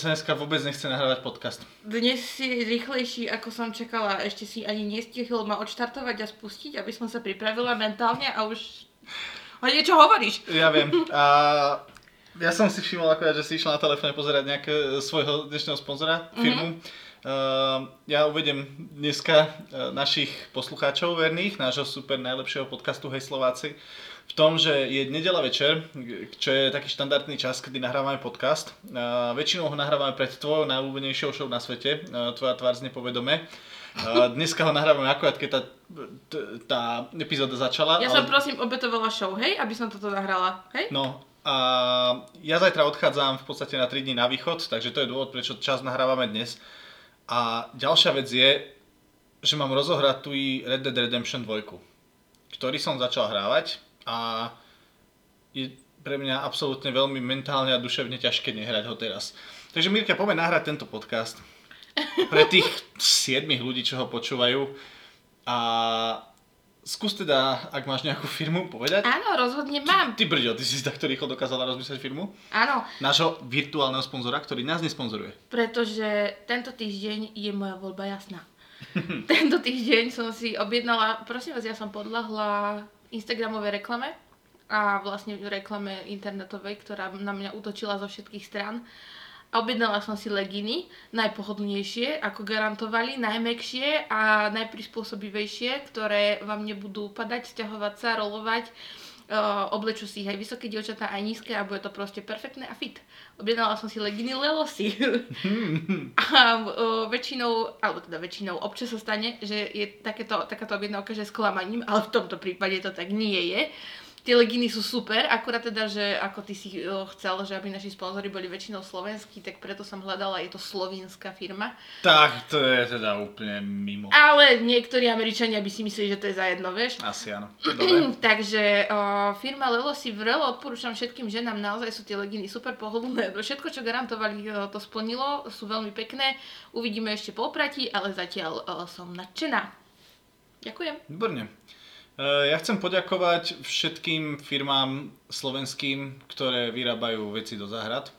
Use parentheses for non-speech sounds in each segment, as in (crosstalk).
dneska vôbec nechce nahrávať podcast. Dnes si rýchlejší, ako som čakala. Ešte si ani nestihol ma odštartovať a spustiť, aby som sa pripravila mentálne a už... A niečo hovoríš. Ja viem. A ja som si všimol akorát, že si išla na telefóne pozerať nejakého svojho dnešného sponzora, firmu. Mm-hmm. Uh, ja uvedem dneska uh, našich poslucháčov verných, nášho super najlepšieho podcastu Hej Slováci, v tom, že je nedela večer, čo je taký štandardný čas, kedy nahrávame podcast. Uh, väčšinou ho nahrávame pred tvojou najúbenejšou show na svete, Tvoja tvár z nepovedome. Dneska ho nahrávame akorát, keď tá, tá epizóda začala. Ja ale... som prosím obetovala show, hej, aby som toto nahrala, hej? No, a ja zajtra odchádzam v podstate na 3 dní na východ, takže to je dôvod, prečo čas nahrávame dnes. A ďalšia vec je, že mám rozohrať tu Red Dead Redemption 2, ktorý som začal hrávať a je pre mňa absolútne veľmi mentálne a duševne ťažké nehrať ho teraz. Takže Mirka, poďme nahrať tento podcast pre tých 7 ľudí, čo ho počúvajú. A skús teda, ak máš nejakú firmu, povedať. Áno, rozhodne mám. Ty, ty brďo, ty si takto rýchlo dokázala rozmyslieť firmu? Áno. Nášho virtuálneho sponzora, ktorý nás nesponzoruje. Pretože tento týždeň je moja voľba jasná. (laughs) tento týždeň som si objednala, prosím vás, ja som podľahla Instagramovej reklame a vlastne reklame internetovej, ktorá na mňa útočila zo všetkých strán. Objednala som si leginy, najpohodlnejšie, ako garantovali, najmekšie a najprispôsobivejšie, ktoré vám nebudú padať, stiahovať sa, rolovať. Uh, oblečú si aj vysoké dievčatá, aj nízke a bude to proste perfektné a fit. Objednala som si leginy Lelosy. (laughs) a uh, väčšinou, alebo teda väčšinou, občas sa stane, že je takéto, takáto objednávka, že s klamaním, ale v tomto prípade to tak nie je. Tie leginy sú super, akurát teda, že ako ty si uh, chcel, že aby naši sponzory boli väčšinou slovenskí, tak preto som hľadala, je to slovenská firma. Tak, to je teda úplne mimo. Ale niektorí Američania by si mysleli, že to je za jedno, vieš? Asi áno. (clears throat) Takže uh, firma Lelo si vrelo odporúčam všetkým ženám, naozaj sú tie leginy super pohodlné. (laughs) Všetko, čo garantovali, uh, to splnilo, sú veľmi pekné. Uvidíme ešte po opratí, ale zatiaľ uh, som nadšená. Ďakujem. Výborne. Eh, ja chcem poďakovať všetkým firmám slovenským, ktoré vyrábajú veci do záhrad.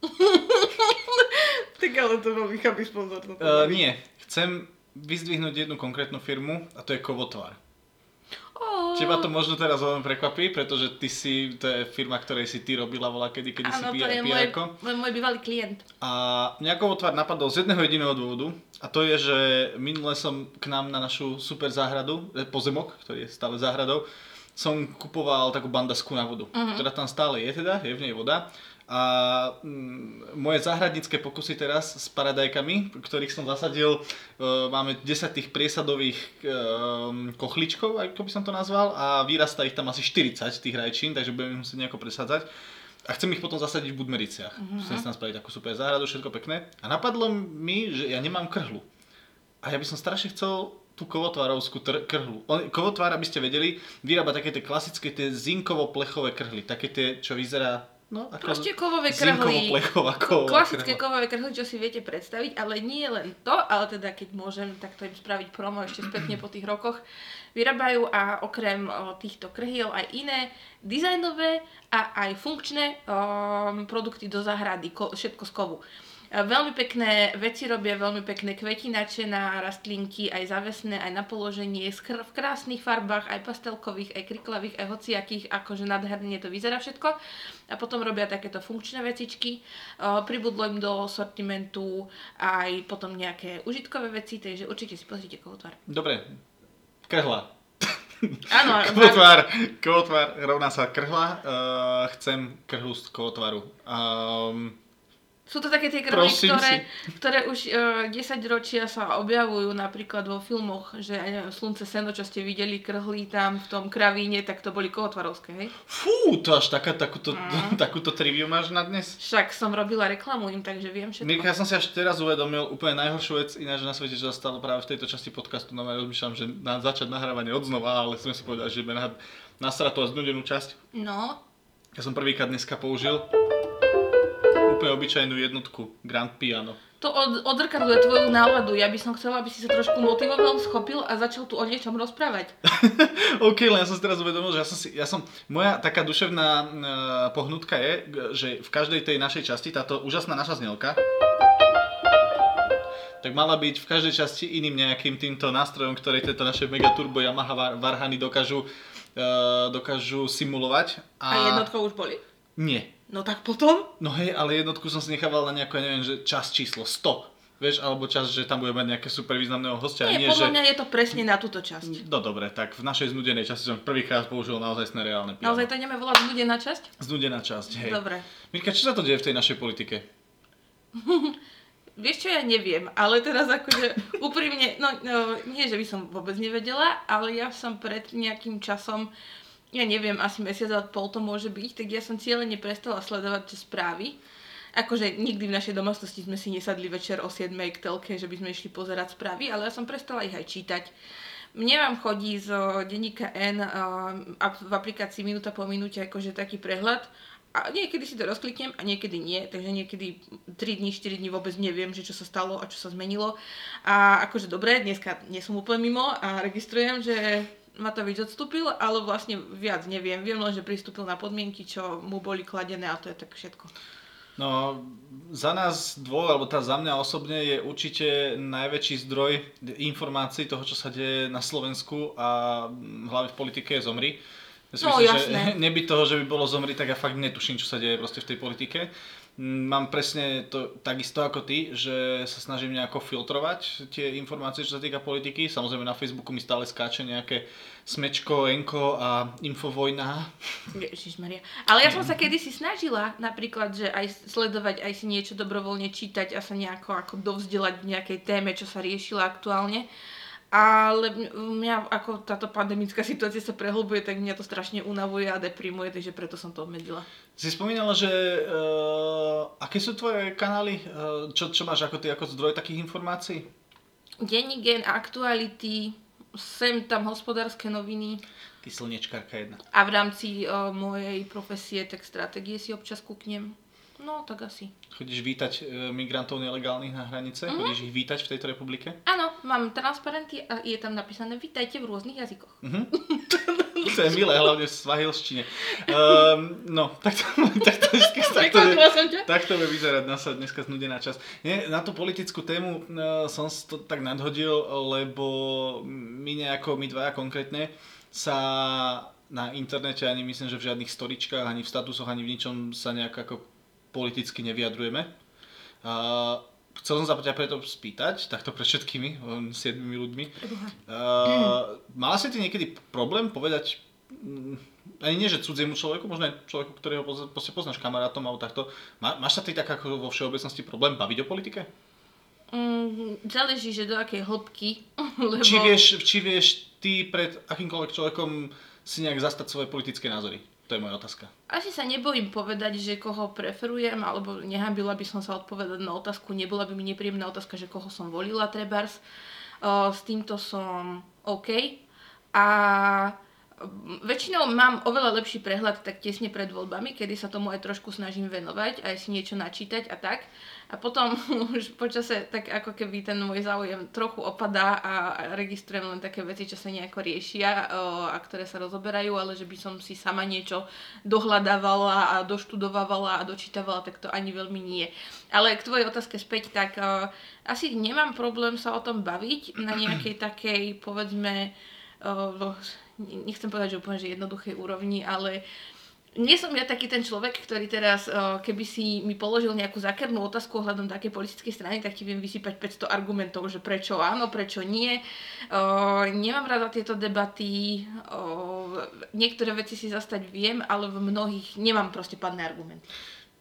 (laughs) tak ale to veľmi chabý sponzor. Uh, nie, chcem vyzdvihnúť jednu konkrétnu firmu a to je Kovotvar. Oh. Teba to možno teraz veľmi prekvapí, pretože ty si, to je firma, ktorej si ty robila volá kedy, kedy Áno, si to je môj, môj bývalý klient. A mňa Kovotvar napadol z jedného jediného dôvodu a to je, že minule som k nám na našu super záhradu, e, pozemok, ktorý je stále záhradou, som kupoval takú bandasku na vodu, uh-huh. ktorá tam stále je teda, je v nej voda a mm, moje záhradnícke pokusy teraz s paradajkami, ktorých som zasadil, e, máme 10 tých priesadových e, kochličkov, ako by som to nazval, a vyrastá ich tam asi 40 tých rajčín, takže budeme musieť nejako presadzať. A chcem ich potom zasadiť v Budmericiach. Uh-huh. Chcem si tam spraviť takú super záhradu, všetko pekné. A napadlo mi, že ja nemám krhlu. A ja by som strašne chcel tú kovotvárovskú tr- krhlu. On, kovotvár, aby ste vedeli, vyrába také tie klasické tie zinkovo-plechové krhly. Také tie, čo vyzerá No, ako Proste kovové krhly. Klasické krhla. kovové krhly, čo si viete predstaviť, ale nie len to, ale teda keď môžem, tak to im spraviť promo ešte spätne po tých rokoch. Vyrábajú a okrem týchto krhiel aj iné dizajnové a aj funkčné o, produkty do záhrady, ko, všetko z kovu. Veľmi pekné veci robia, veľmi pekné kvetinače na rastlinky, aj zavesné, aj na položenie, v krásnych farbách, aj pastelkových, aj kriklavých, aj hociakých, akože nádherne to vyzerá všetko. A potom robia takéto funkčné vecičky. Pribudlo im do sortimentu aj potom nejaké užitkové veci, takže určite si pozrite kovotvar. Dobre, krhla. Áno, (laughs) kovotvar, kovotvar rovná sa krhla. Uh, chcem krhlu z kovotvaru. Um, sú to také tie krvy, ktoré, ktoré už uh, e, 10 ročia sa objavujú napríklad vo filmoch, že aj neviem, Slunce seno, čo ste videli, krhlí tam v tom kravíne, tak to boli kohotvarovské, hej? Fú, to až taká, takúto, mm. (laughs) takúto triviu máš na dnes? Však som robila reklamu im, takže viem všetko. Mirka, ja som si až teraz uvedomil úplne najhoršiu vec ináč na svete, že stalo práve v tejto časti podcastu, no ja rozmýšľam, že na začať nahrávanie odznova, ale chcem si povedať, že ideme na, nasrať a znudenú časť. No. Ja som prvýkrát dneska použil úplne obyčajnú jednotku Grand Piano. To od, odzrkadluje tvoju náladu. Ja by som chcela, aby si sa trošku motivoval, schopil a začal tu o niečom rozprávať. (laughs) OK, len ja som si teraz uvedomil, že ja som, si, ja som moja taká duševná uh, pohnutka je, že v každej tej našej časti, táto úžasná naša znelka, tak mala byť v každej časti iným nejakým týmto nástrojom, ktoré tieto naše Megaturbo Yamaha var- Varhany dokážu, uh, dokážu simulovať. A jednotkou už boli. Nie. No tak potom? No hej, ale jednotku som si nechával na nejakú, ja neviem, že čas číslo 100. Vieš, alebo čas, že tam bude mať nejaké super významného hostia. Nie, nie podľa že... mňa je to presne na túto časť. No dobre, tak v našej znudenej časti som prvýkrát použil naozaj reálne piano. Naozaj to ideme volať na časť? Znudená časť, hej. Dobre. Mirka, čo sa to deje v tej našej politike? (laughs) Vieš čo, ja neviem, ale teraz akože úprimne, no, no nie, že by som vôbec nevedela, ale ja som pred nejakým časom, ja neviem, asi mesiac a pol to môže byť, tak ja som cieľene prestala sledovať tie správy. Akože nikdy v našej domácnosti sme si nesadli večer o 7 k telke, že by sme išli pozerať správy, ale ja som prestala ich aj čítať. Mne vám chodí z denníka N a v aplikácii minúta po minúte akože taký prehľad a niekedy si to rozkliknem a niekedy nie, takže niekedy 3 dní, 4 dní vôbec neviem, že čo sa stalo a čo sa zmenilo. A akože dobre, dneska nie som úplne mimo a registrujem, že Matovič odstúpil, ale vlastne viac neviem. Viem len, že pristúpil na podmienky, čo mu boli kladené a to je tak všetko. No, za nás dvoch, alebo tá za mňa osobne je určite najväčší zdroj informácií toho, čo sa deje na Slovensku a hlavne v politike je zomri. Ja si No, myslím, jasné. (laughs) že neby toho, že by bolo zomri, tak ja fakt netuším, čo sa deje proste v tej politike. Mám presne to takisto ako ty, že sa snažím nejako filtrovať tie informácie, čo sa týka politiky. Samozrejme na Facebooku mi stále skáče nejaké smečko, enko a infovojna. Ježišmaria. Ale ja som sa kedysi snažila napríklad, že aj sledovať, aj si niečo dobrovoľne čítať a sa nejako ako dovzdelať v nejakej téme, čo sa riešila aktuálne. Ale mňa- ako táto pandemická (laughs) situácia sa prehlbuje, tak mňa to strašne unavuje a deprimuje, takže preto som to obmedzila. Si spomínala, že uh, aké sú tvoje kanály? Uh, čo, čo máš ako, ty, ako zdroj takých informácií? Denní gen, aktuality, sem tam hospodárske noviny Ty slnečkárka jedna. a v rámci o, mojej profesie tak stratégie si občas kúknem. No, tak asi. Chodíš vítať uh, migrantov nelegálnych na hranice? Mhm. Chodíš ich vítať v tejto republike? Áno, mám transparenty a je tam napísané vítajte v rôznych jazykoch. Mhm. (laughs) to je milé, hlavne v svahilštine. Um, no, tak to, (laughs) tak to, tak to? Tak to bude vyzerať na sa dneska znudená časť. Nie, na tú politickú tému uh, som to tak nadhodil, lebo my nejako, my dvaja konkrétne, sa na internete ani myslím, že v žiadnych storičkách, ani v statusoch, ani v ničom sa nejak ako politicky nevyjadrujeme. Uh, chcel som sa ťa preto spýtať, takto pre všetkými um, siedmimi ľuďmi. Uh, mala si ty niekedy problém povedať mm, ani nie, že cudziemu človeku, možno aj človeku, ktorého proste poznáš kamarátom alebo takto. Má, máš sa ty tak ako vo všeobecnosti problém baviť o politike? Mm, záleží, že do akej hĺbky. (laughs) Lebo... Či vieš, či vieš ty pred akýmkoľvek človekom si nejak zastať svoje politické názory? To je moja otázka. Asi sa nebojím povedať, že koho preferujem, alebo nehambila by som sa odpovedať na otázku, nebola by mi nepríjemná otázka, že koho som volila trebárs. S týmto som OK. A mm, väčšinou mám oveľa lepší prehľad tak tesne pred voľbami, kedy sa tomu aj trošku snažím venovať, aj si niečo načítať a tak. A potom (laughs) už počase tak ako keby ten môj záujem trochu opadá a registrujem len také veci, čo sa nejako riešia a ktoré sa rozoberajú, ale že by som si sama niečo dohľadávala a doštudovávala a dočítavala, tak to ani veľmi nie. Ale k tvojej otázke späť, tak asi nemám problém sa o tom baviť na nejakej takej, povedzme, nechcem povedať, že úplne že jednoduchej úrovni, ale nie som ja taký ten človek, ktorý teraz, o, keby si mi položil nejakú zákernú otázku ohľadom takej politickej strany, tak ti viem vysypať 500 argumentov, že prečo áno, prečo nie. O, nemám rada tieto debaty, o, niektoré veci si zastať viem, ale v mnohých nemám proste padné argumenty.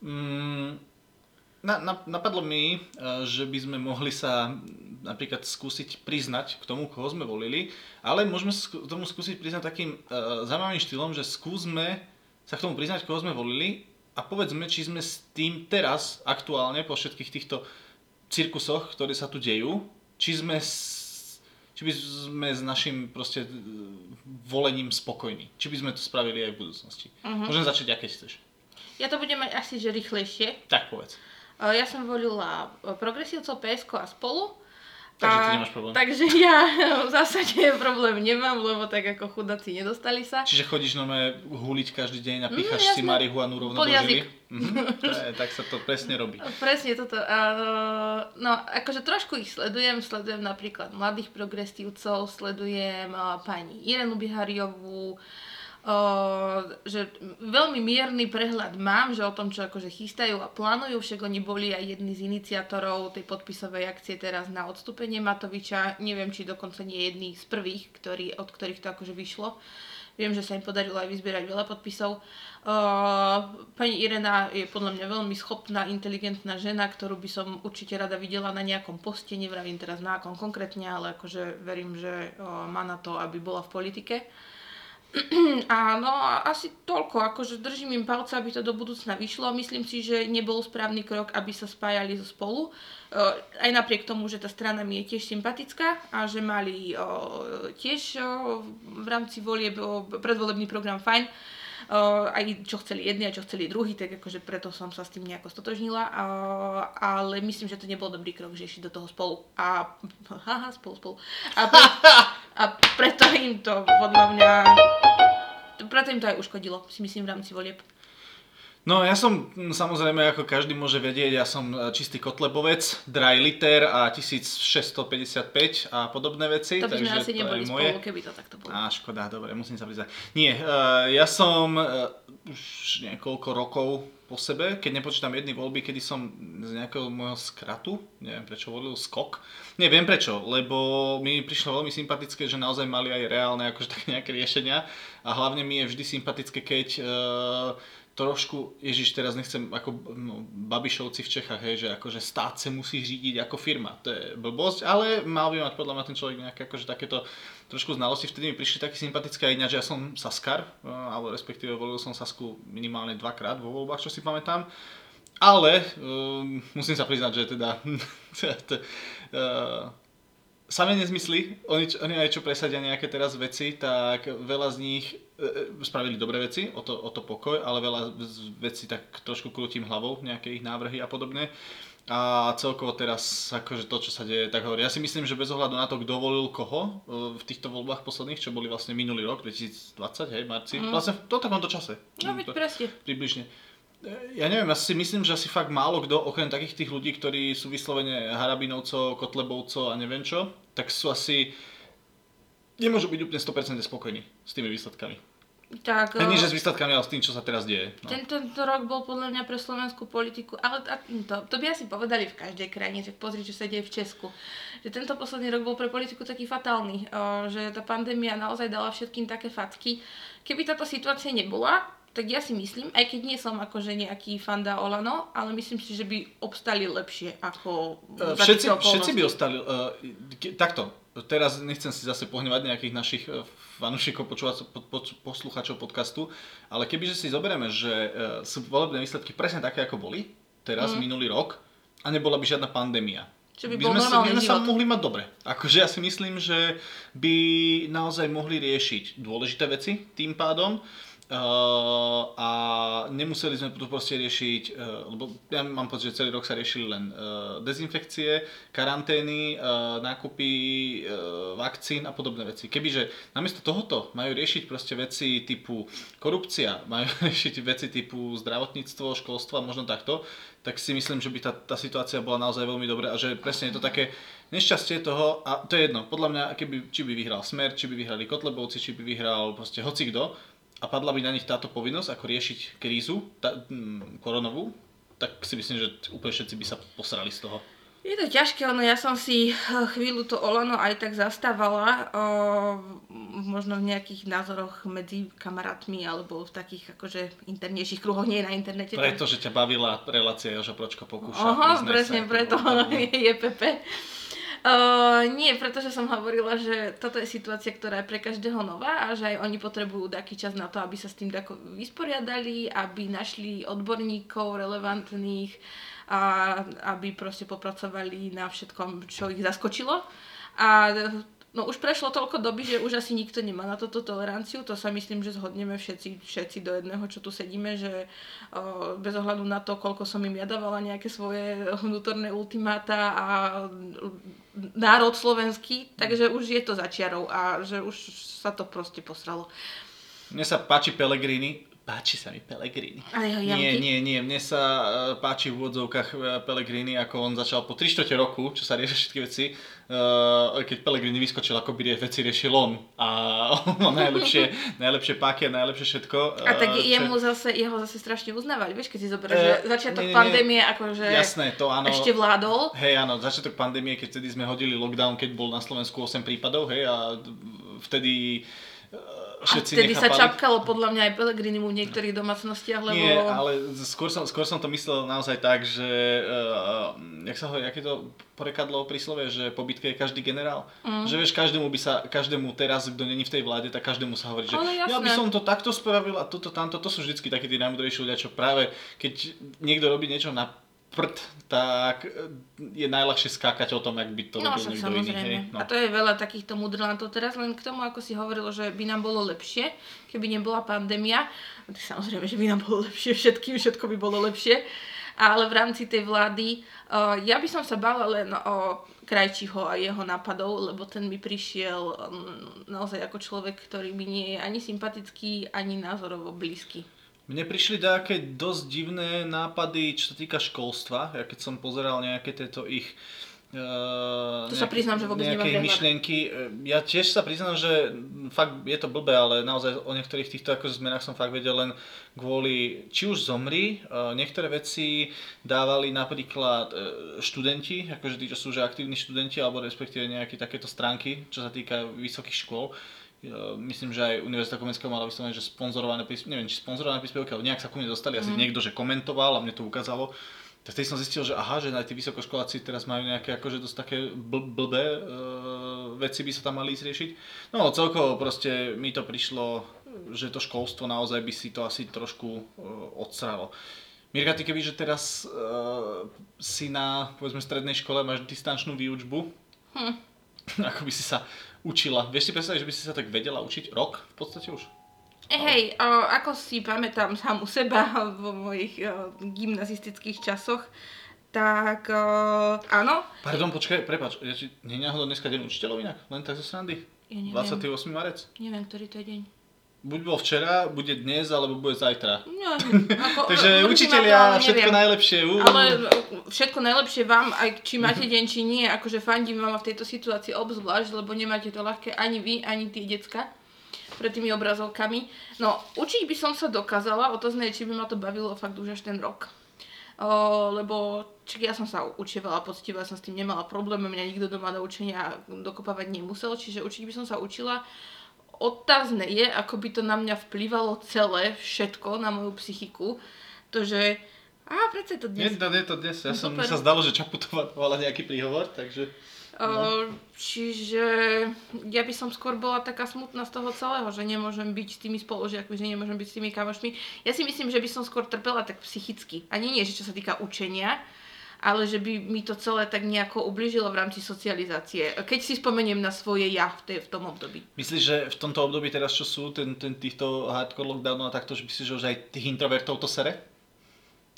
Mm, na, na, napadlo mi, eh, že by sme mohli sa napríklad skúsiť priznať k tomu, koho sme volili, ale môžeme skú- tomu skúsiť priznať takým uh, zaujímavým štýlom, že skúsme sa k tomu priznať, koho sme volili a povedzme, či sme s tým teraz, aktuálne, po všetkých týchto cirkusoch, ktoré sa tu dejú, či sme s, či by sme s našim proste eh, volením spokojní. Či by sme to spravili aj v budúcnosti. Mhm. Môžem začať, aké chceš. Ja to budem mať asi, že rýchlejšie. Tak povedz. Uh, ja som volila uh, progresívcov, PSK a spolu. Takže ty nemáš problém. Takže ja (laughs) v zásade problém nemám, lebo tak ako chudáci nedostali sa. Čiže chodíš normálne huliť každý deň a Mm, píchaš si jasné. marihuanu rovno Pod do žily? jazyk. Mhm. Tak sa to presne robí. (laughs) Presne toto. Uh, no, akože trošku ich sledujem. Sledujem napríklad mladých progresívcov, sledujem uh, pani Irenu Bihariovú, uh, že veľmi mierny prehľad mám, že o tom, čo akože chystajú a plánujú, však oni boli aj jedni z iniciátorov tej podpisovej akcie teraz na odstúpenie Matoviča. Neviem, či dokonca nie jedný z prvých, ktorý, od ktorých to akože vyšlo. Viem, že sa im podarilo aj vyzbierať veľa podpisov. Uh, pani Irena je podľa mňa veľmi schopná, inteligentná žena, ktorú by som určite rada videla na nejakom poste, nevravím teraz na akom konkrétne, ale akože verím, že uh, má na to, aby bola v politike. (clears throat) Áno, asi toľko, akože držím im palce, aby to do budúcna vyšlo. Myslím si, že nebol správny krok, aby sa spájali zo spolu. E, Aj napriek tomu, že tá strana mi je tiež sympatická a že mali o, tiež o, v rámci volieb predvolebný program fajn. O, aj čo chceli jedni a čo chceli druhý, tak akože preto som sa s tým nejako stotožnila, o, ale myslím, že to nebol dobrý krok, že išli do toho spolu. A (laughs) haha, spolu, spolu. A, pre, (laughs) a preto im to podľa mňa preto im to aj uškodilo, si myslím, v rámci volieb. No ja som mm, samozrejme, ako každý môže vedieť, ja som e, čistý kotlebovec, dry liter a 1655 a podobné veci. To by sme asi neboli moje. spolu, keby to takto bolo. Á, škoda, dobre, musím sa priznať. Nie, uh, ja som uh, už niekoľko rokov po sebe, keď nepočítam jedny voľby, kedy som z nejakého môjho skratu, neviem prečo volil skok, neviem prečo, lebo mi prišlo veľmi sympatické, že naozaj mali aj reálne akože také nejaké riešenia a hlavne mi je vždy sympatické, keď uh, trošku, Ježiš, teraz nechcem ako no, Babišovci v Čechách, hej, že akože stát sa musí řídiť ako firma. To je blbosť, ale mal by mať podľa mňa ten človek nejaké akože takéto trošku znalosti. Vtedy mi prišli také sympatické aj že ja som Saskar, eh, alebo respektíve volil som Sasku minimálne dvakrát vo voľbách, čo si pamätám. Ale um, musím sa priznať, že teda (laughs) uh, samé nezmysly, oni, oni aj čo presadia nejaké teraz veci, tak veľa z nich spravili dobré veci, o to, o to pokoj, ale veľa vecí tak trošku krútim hlavou, nejaké ich návrhy a podobne. A celkovo teraz akože to, čo sa deje, tak hovorí. Ja si myslím, že bez ohľadu na to, kto volil koho e, v týchto voľbách posledných, čo boli vlastne minulý rok, 2020, hej, marci, Mm. vlastne v to takomto čase. No veď presne. približne. E, Ja neviem, ja si myslím, že asi fakt málo kto, okrem takých tých ľudí, ktorí sú vyslovene Harabinovcov, Kotlebovcov a neviem čo, tak sú asi... Nemôžu byť úplne 100% spokojní s tými výsledkami. Tak, eh, že výsledkami, ale s tým, čo sa teraz deje. No. Tento rok bol podľa mňa pre slovenskú politiku, ale a- to, to by asi povedali v každej krajine, že pozri, čo sa deje v Česku. Že tento posledný rok bol pre politiku taký fatálny, o, že tá pandémia naozaj dala všetkým také fatky. Keby táto situácia nebola, tak ja si myslím, aj keď nie som akože nejaký fanda Olano, ale myslím si, že by obstali lepšie ako E, za Všetci, všetci by ostali... Uh, takto, teraz nechcem si zase pohnevať nejakých našich uh, fanúšikov, počúvacov- po, po, poslucháčov podcastu, ale kebyže si zoberieme, že uh, sú volebné výsledky presne také, ako boli teraz, Mhm. minulý rok, a nebola by žiadna pandémia, Čo by by sme, sa, by sme sa mohli mať dobre. Akože ja si myslím, že by naozaj mohli riešiť dôležité veci tým pádom. Uh, a nemuseli sme tu proste riešiť, uh, lebo ja mám pocit, že celý rok sa riešili len uh, dezinfekcie, karantény, uh, nákupy uh, vakcín a podobné veci. Kebyže namiesto tohoto majú riešiť proste veci typu korupcia, (laughs) majú riešiť veci typu zdravotníctvo, školstvo a možno takto, tak si myslím, že by tá, tá situácia bola naozaj veľmi dobrá a že presne je to také nešťastie toho, a to je jedno, podľa mňa, keby, či by vyhral Smer, či by vyhrali Kotlebovci, či by vyhral proste hocikto a padla by na nich táto povinnosť, ako riešiť krízu tá, mm, koronovú, tak si myslím, že úplne všetci by sa posrali z toho. Je to ťažké, ono ja som si eh, chvíľu to Olano aj tak zastávala, o, možno v nejakých názoroch medzi kamarátmi alebo v takých akože internejších kruhoch, nie na internete. tak- Pretože ťa bavila relácia Joža Pročko pokúša. Aha, priznaj presne preto to bolo- (laughs) je Pepe. Uh, nie, pretože som hovorila, že toto je situácia, ktorá je pre každého nová a že aj oni potrebujú taký čas na to, aby sa s tým tako vysporiadali, aby našli odborníkov relevantných a aby proste popracovali na všetkom, čo ich zaskočilo. A No už prešlo toľko doby, že už asi nikto nemá na toto toleranciu. To sa myslím, že zhodneme všetci, všetci do jedného, čo tu sedíme, že o, bez ohľadu na to, koľko som im ja dávala nejaké svoje vnútorné ultimáta a národ slovenský, takže už je to začiarov a že už sa to proste posralo. Mne sa páči Pelegrini, Páči sa mi Pellegrini. Nie, nie, nie. Mne sa uh, páči v úvodzovkách uh, Pellegrini, ako on začal po 3 roku, čo sa riešia všetky veci. Uh, keď Pellegrini vyskočil, ako by veci riešil on. A (laughs) on má najlepšie, (laughs) najlepšie páky a najlepšie všetko. A tak jemu zase, jeho zase strašne uznávať, vieš, keď si zoberieš, že začiatok nie, nie, pandémie akože jasné, to áno, ešte vládol. Hej, áno, začiatok pandémie, keď vtedy sme hodili lockdown, keď bol na Slovensku 8 prípadov, hej, a vtedy všetci vtedy nechápali. sa čapkalo podľa mňa aj Pelegrinimu v niektorých domácnostiach, lebo... Nie, ale skôr som, skôr som to myslel naozaj tak, že uh, jak sa hovorí, aké to porekadlo pri slove, že po bitke je každý generál. Mm. Že vieš, každému by sa, každému teraz, kto není v tej vláde, tak každému sa hovorí, že ja by som to takto spravil a toto, tamto, to sú vždycky takí tí najmudrejší ľudia, čo práve keď niekto robí niečo na prd, tak je najľahšie skákať o tom, ak by to no, robil niekto iný. Hej? No. A to je veľa takýchto mudrlantov teraz, len k tomu, ako si hovorilo, že by nám bolo lepšie, keby nebola pandémia. Samozrejme, že by nám bolo lepšie všetkým, všetko by bolo lepšie. Ale v rámci tej vlády, uh, ja by som sa bála len o Krajčiho a jeho nápadov, lebo ten mi prišiel um, naozaj ako človek, ktorý mi nie je ani sympatický, ani názorovo blízky. Mne prišli také dosť divné nápady, čo sa týka školstva. Ja keď som pozeral nejaké tieto ich Uh, to nejaké, sa priznám, že vôbec nemám myšlienky. E, ja tiež sa priznám, že fakt je to blbé, ale naozaj o niektorých týchto akože zmenách som fakt vedel len kvôli, či už zomri, uh, niektoré veci dávali napríklad uh, študenti, akože tí, čo sú že aktívni študenti, alebo respektíve nejaké takéto stránky, čo sa týka vysokých škôl myslím, že aj Univerzita Komenského mala vyslovené, že sponzorované príspevky, neviem, či sponzorované príspevky, ale nejak sa ku mne dostali, asi mm. niekto, že komentoval a mne to ukázalo. Tak vtedy som zistil, že aha, že aj tí vysokoškoláci teraz majú nejaké akože dosť také bl- blbé e, veci by sa tam mali ísť riešiť. No celkovo proste mi to prišlo, že to školstvo naozaj by si to asi trošku e, odsralo. Mirka, ty keby, že teraz e, si na, povedzme, strednej škole máš distančnú výučbu, hm. (laughs) ako by si sa učila. Vieš si predstaviť, že by si sa tak vedela učiť rok v podstate už? Eh, hej, o, ako si pamätám sám u seba (laughs) vo mojich o, gymnazistických časoch, tak o, áno. Pardon, počkaj, prepač, ja ti, nie je náhodou dneska deň učiteľov inak? Len tak zo srandy? Ja neviem. 28. marec? Neviem, ktorý to je deň buď bol včera, bude dnes, alebo bude zajtra. No, ako, (laughs) Takže učiteľia, všetko neviem. najlepšie. Uh. Ale všetko najlepšie vám, aj či máte deň, či nie. Akože fandím vám v tejto situácii obzvlášť, lebo nemáte to ľahké ani vy, ani tie decka pred tými obrazovkami. No, učiť by som sa dokázala, otázne je, či by ma to bavilo fakt už až ten rok. O, lebo či ja som sa učievala poctivo, ja som s tým nemala problém, mňa nikto doma do učenia dokopávať nemusel, čiže učiť by som sa učila otázne je, ako by to na mňa vplyvalo celé, všetko, na moju psychiku. To, že... Á, prečo to dnes? Nie, to, nie to dnes. Ja no, som, mi sa zdalo, že Čaputová mala nejaký príhovor, takže... No. čiže ja by som skôr bola taká smutná z toho celého, že nemôžem byť s tými spolužiakmi, že nemôžem byť s tými kamošmi. Ja si myslím, že by som skôr trpela tak psychicky. A nie, nie, že čo sa týka učenia, ale že by mi to celé tak nejako ubližilo v rámci socializácie. Keď si spomeniem na svoje ja v, tej, v tom období. Myslíš, že v tomto období teraz, čo sú, ten, ten týchto hardcore lockdownov a takto, že myslíš, že aj tých introvertov to sere?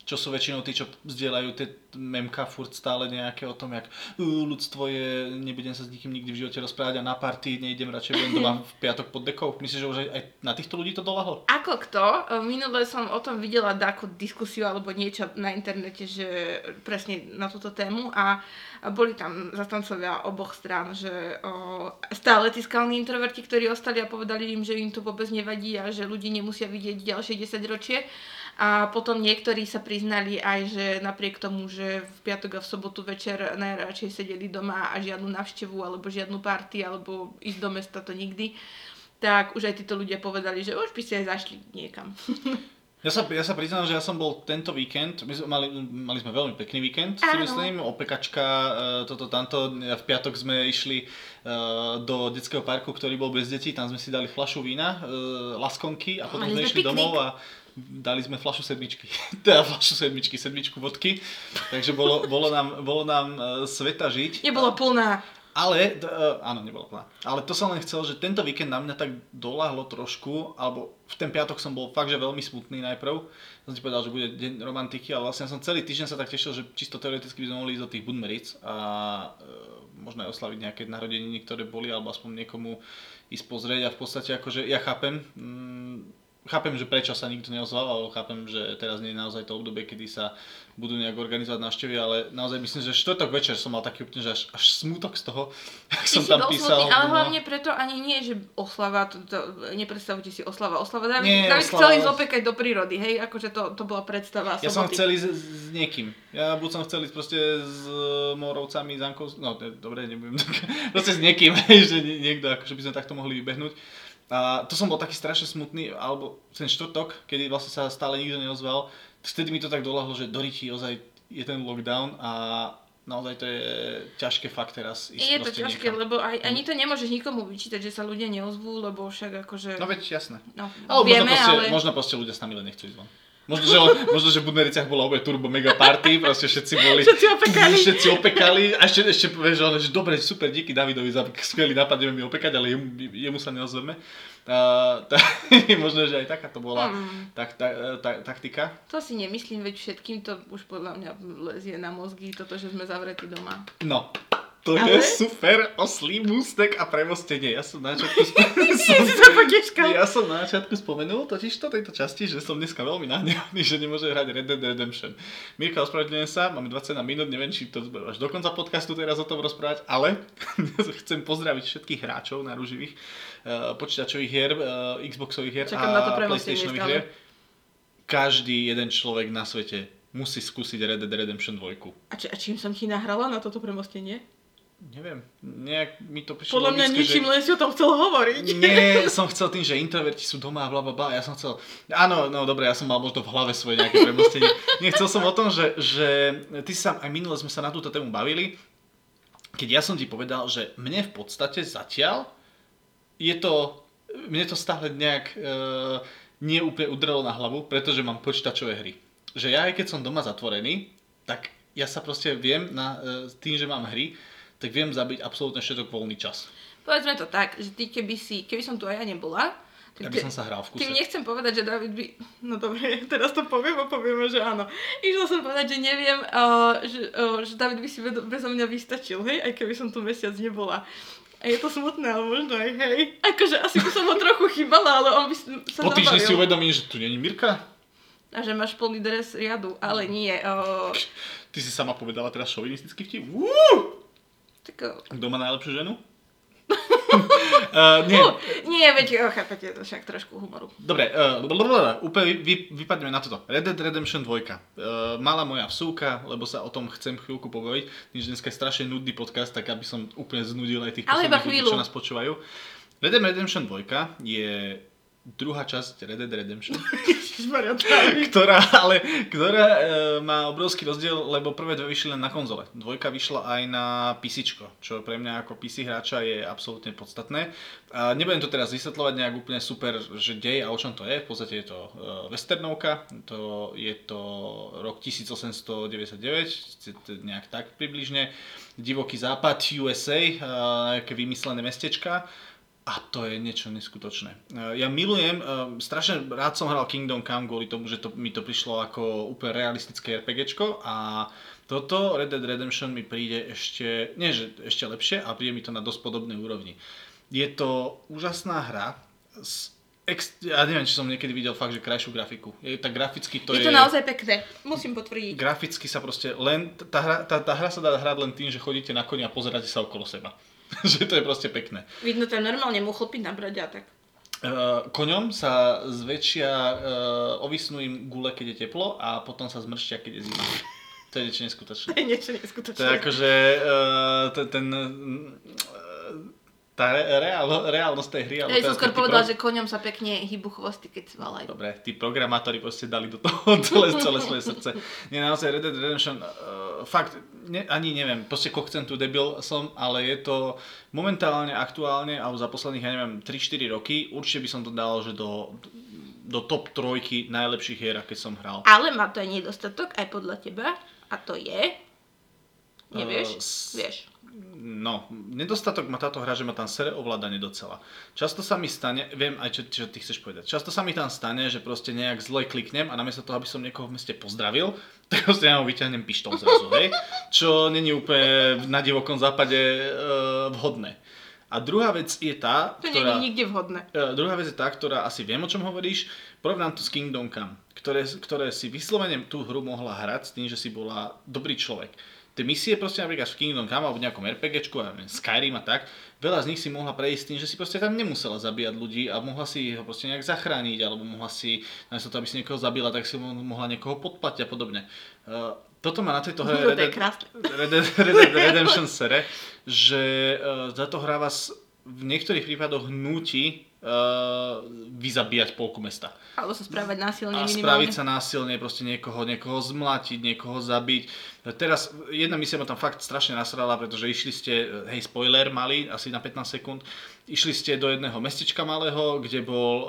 Čo sú väčšinou tí, čo vzdielajú tie memka furt stále nejaké o tom, jak ľudstvo je, nebudem sa s nikým nikdy v živote rozprávať a na party nejdem, radšej budem doma v piatok pod dekou. Myslíš, že už aj, aj na týchto ľudí to dolahlo? Ako kto? Minule som o tom videla takú diskusiu alebo niečo na internete, že presne na túto tému a boli tam zastancovia oboch strán, že o, stále tí skalní introverti, ktorí ostali a povedali im, že im to vôbec nevadí a že ľudí nemusia vidieť ďalšie 10 ročie a potom niektorí sa priznali aj, že napriek tomu, že v piatok a v sobotu večer najradšej sedeli doma a žiadnu návštevu alebo žiadnu party alebo ísť do mesta to nikdy, tak už aj títo ľudia povedali, že už by si aj zašli niekam. (laughs) Ja sa, ja sa priznám, že ja som bol tento víkend, my sme mali, mali sme veľmi pekný víkend, Áno. si myslím, opekačka, e, toto, tamto. V piatok sme išli e, do detského parku, ktorý bol bez detí, tam sme si dali flašu vína, e, laskonky a potom sme išli piknik. domov a dali sme flašu sedmičky, (laughs) teda flašu sedmičky, sedmičku vodky, takže bolo, bolo nám, bolo nám uh, sveta žiť. Nebolo plná. Ale, e, áno, nebola plná. Ale to som len chcel, že tento víkend na mňa tak doláhlo trošku, alebo v ten piatok som bol fakt, že veľmi smutný najprv. Som si povedal, že bude deň romantiky, ale vlastne som celý týždeň sa tak tešil, že čisto teoreticky by sme mohli ísť do tých Budmeric a e, možno aj oslaviť nejaké narodeniny, ktoré boli, alebo aspoň niekomu ísť pozrieť a v podstate akože ja chápem, mm, chápem, že prečo sa nikto neozval, ale chápem, že teraz nie je naozaj to obdobie, kedy sa budú nejak organizovať návštevy, ale naozaj myslím, že štvrtok večer som mal taký úplne, že až, až smutok z toho, (laughs) ak Ty som tam písal. smutný, ale no. hlavne preto ani nie, že oslava, to, to, nepredstavujte si oslava. Oslava, David, Nie, David oslava- chcel ísť opekať do prírody, hej, akože to, to bola predstava Ja som chcel ísť s, s niekým. Ja buď som chcel ísť proste s Morovcami, s Ankou, no dobre, nebudem (laughs) proste s niekým, (laughs) hej, že nie- niekto, akože by sme takto mohli vybehnúť. A to som bol taký strašne smutný, alebo ten štvrtok, kedy vlastne sa stále nikto neozval, vtedy mi to tak doľahlo, že do Riti ozaj je ten lockdown a naozaj to je ťažké fakt teraz ísť Je to ťažké, niekam. lebo aj, ani to nemôžeš nikomu vyčítať, že sa ľudia neozvú, lebo však akože... No veď jasné. no, Ale vieme, možno, proste, ale... možno proste ľudia s nami len nechcú ísť von. Možno, že, možno, že v Budmericiach bola obe turbo mega party, proste všetci boli... Všetci opekali. (laughs) Všetci opekali a ešte, ešte že, on, že dobre, super, díky Davidovi za skvelý nápad, ideme mi opekať, ale jemu, jemu sa neozveme. Uh, tá, (laughs) možno, že aj taká to bola Hmm. tak, tá, tá, taktika. To si nemyslím, veď všetkým to už podľa mňa lezie na mozgy, toto, že sme zavretí doma. No, to Ale- je super oslý mústek a premostenie. Ja som na začiatku (laughs) spomenul, ja som na začiatku spomenul totiž to tejto časti, že som dneska veľmi nahnevaný, že nemôže hrať Red Dead Redemption. Mirka, ospravedlňujem sa, máme 21 minút, neviem, či to až do konca podcastu teraz o tom rozprávať, ale (laughs) chcem pozdraviť všetkých hráčov na ruživých uh, počítačových hier, uh, Xboxových hier Čakám na to a PlayStationových hier. Každý jeden človek na svete musí skúsiť Red Dead Redemption 2. A, či, a čím som ti nahrala na toto premostenie? Neviem, nejak mi to prišlo Podľa mňa logické, ničím, že... len si o tom chcel hovoriť. Nie, som chcel tým, že introverti sú doma a bla bla bla. Ja som chcel... Áno, no dobre, ja som mal možno v hlave svoje nejaké premostenie. Nechcel som o tom, že, že ty sa, aj minule sme sa na túto tému bavili, keď ja som ti povedal, že mne v podstate zatiaľ je to, mne to stále nejak e, nie úplne udrelo na hlavu, pretože mám počítačové hry. Že ja aj keď som doma zatvorený, tak ja sa proste viem, na, e, tým, že mám hry, tak viem zabiť absolútne všetok voľný čas. Povedzme to tak, že ty keby si, keby som tu aj ja nebola, Ja by som sa hral v kuse. Tým nechcem povedať, že David by... No dobre, (laughs) teraz to poviem a povieme, že áno. Išla som povedať, že neviem, uh, že, uh, že David by si bezo mňa vystačil, hej, aj keby som tu mesiac nebola. A je to smutné, ale možno aj hej. Akože asi by som ho trochu chýbala, ale on by sa Po týždni si uvedomím, že tu není Mirka. A že máš plný dres riadu, ale nie. Uh, Ty si sama povedala teraz šovinistický vtip. Uú! Tak, Kto má najlepšiu ženu? uh, (laughs) nie, uh, nie, veď, uh, chápete, to však trošku humoru. dobre, uh, blablabla, úplne vy, vypadneme na toto. Red Dead Redemption 2. Uh, mala moja vsúka, lebo sa o tom chcem chvíľku pobaviť. Že dneska je strašne nudný podcast, tak aby som úplne znudil aj tých Ale ľudí, čo nás počúvajú. Red Dead Redemption 2 je druhá časť Red Dead Redemption. (laughs) Ktorá, ale, ktorá e, má obrovský rozdiel, lebo prvé dve vyšli len na konzole. Dvojka vyšla aj na PC, čo pre mňa ako PC hráča je absolútne podstatné. A nebudem to teraz vysvetľovať nejak úplne super, že dej a o čom to je. V podstate je to e, westernovka, to je to rok 1899, c- c- nejak tak približne. Divoký západ USA, e, nejaké vymyslené mestečka. A to je niečo neskutočné. E, Ja milujem, e, strašne rád som hral Kingdom Come kvôli tomu, že to, mi to prišlo ako úplne realistické RPGčko a toto Red Dead Redemption mi príde ešte, nie že ešte lepšie, ale príde mi to na dosť podobnej úrovni. Je to úžasná hra, s ex, ja neviem, či som niekedy videl fakt, že krajšiu grafiku. Je, tak graficky to je je... to naozaj pekné, musím potvrdiť. Graficky sa proste len, tá hra, tá, tá hra sa dá hrať len tým, že chodíte na koni a pozeráte sa okolo seba. (laughs) že to je proste pekné. Vidno tam normálne mu chlpy nabrať a tak. Uh, koňom sa zväčšia, uh, ovisnú im gule, keď je teplo a potom sa zmršťia, keď je zima. To je niečo neskutočné. To je niečo To neskutočné. je akože uh, ten, tá re, reál, reálnosť tej hry. Ja som teraz skôr tí povedala, pro- že koňom sa pekne hýbu chvosty, keď svalajú. Dobre, tí programátori proste dali do toho (laughs) celé, celé svoje srdce. Nie, naozaj Red Dead Redemption, uh, fakt, ne, ani neviem, proste kokcem tu debil som, ale je to momentálne, aktuálne, alebo za posledných, ja neviem, 3-4 roky, určite by som to dal, že do, do top trojky najlepších hier, aké som hral. Ale má to aj nedostatok, aj podľa teba, a to je, Nevieš? Eh, s- Vieš. No, nedostatok má táto hra, že ma tam sere ovládanie docela. Často sa mi stane, viem aj čo, čo ty chceš povedať, často sa mi tam stane, že proste nejak zle kliknem a namiesto toho, aby som niekoho v meste pozdravil, (laughs) tak proste ja mu vyťahnem pištol zrazu, hej? Čo není úplne na divokom západe e, vhodné. A druhá vec je tá, To ktorá... nie je nikde vhodné. E, druhá vec je tá, ktorá asi viem, o čom hovoríš. Porovnám to s Kingdom Come, ktoré, ktoré si vyslovene tú hru mohla hrať s tým, že si bola dobrý človek. Tie misie proste napríklad v Kingdom Come alebo nejakom RPGčku, ja neviem, Skyrim a tak, veľa z nich si mohla prejsť tým, že si proste tam nemusela zabíjať ľudí a mohla si ho proste nejak zachrániť, alebo mohla si, namiesto toho, aby si niekoho zabila, tak si mo- mohla niekoho podplatiť a podobne. Uh, toto má na tejto hre (laughs) to Red. Red Red (laughs) Redemption sere, že uh, táto hra vás v niektorých prípadoch uh, vyzabíjať polku mesta. Alebo sa správať násilne A minimálne. spraviť sa násilne, proste niekoho, niekoho zmlatiť, niekoho zabiť. Teraz jedna misia ma tam fakt strašne nasrala, pretože išli ste, hej, spoiler mali, asi na 15 sekúnd, išli ste do jedného mestečka malého, kde bol, uh,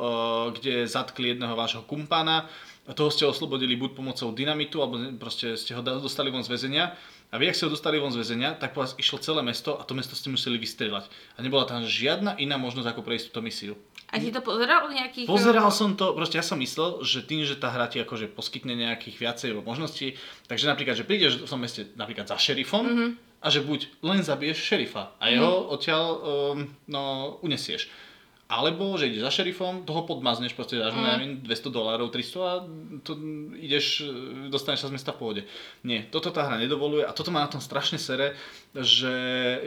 kde zatkli jedného vášho kumpána, a toho ste oslobodili buď pomocou dynamitu, alebo proste ste ho dostali von z väzenia. A vy, ak ste ho dostali von z väzenia, tak po vás išlo celé mesto a to mesto ste museli vystrelať. A nebola tam žiadna iná možnosť, ako prejsť túto misiu. A si to pozeral nejakých... Pozeral som to, proste ja som myslel, že tým, že tá hra ti akože poskytne nejakých viacej možností, takže napríklad, že prídeš v tom meste napríklad za šerifom Mhm. a že buď len zabiješ šerifa a jeho odtiaľ um, no, unesieš. Alebo, že ideš za šerifom, toho podmazneš, proste Mhm. neviem, 200 dolárov, 300 a to ideš, dostaneš sa z mesta v pohode. Nie, toto tá hra nedovoluje a toto má na tom strašne sere, že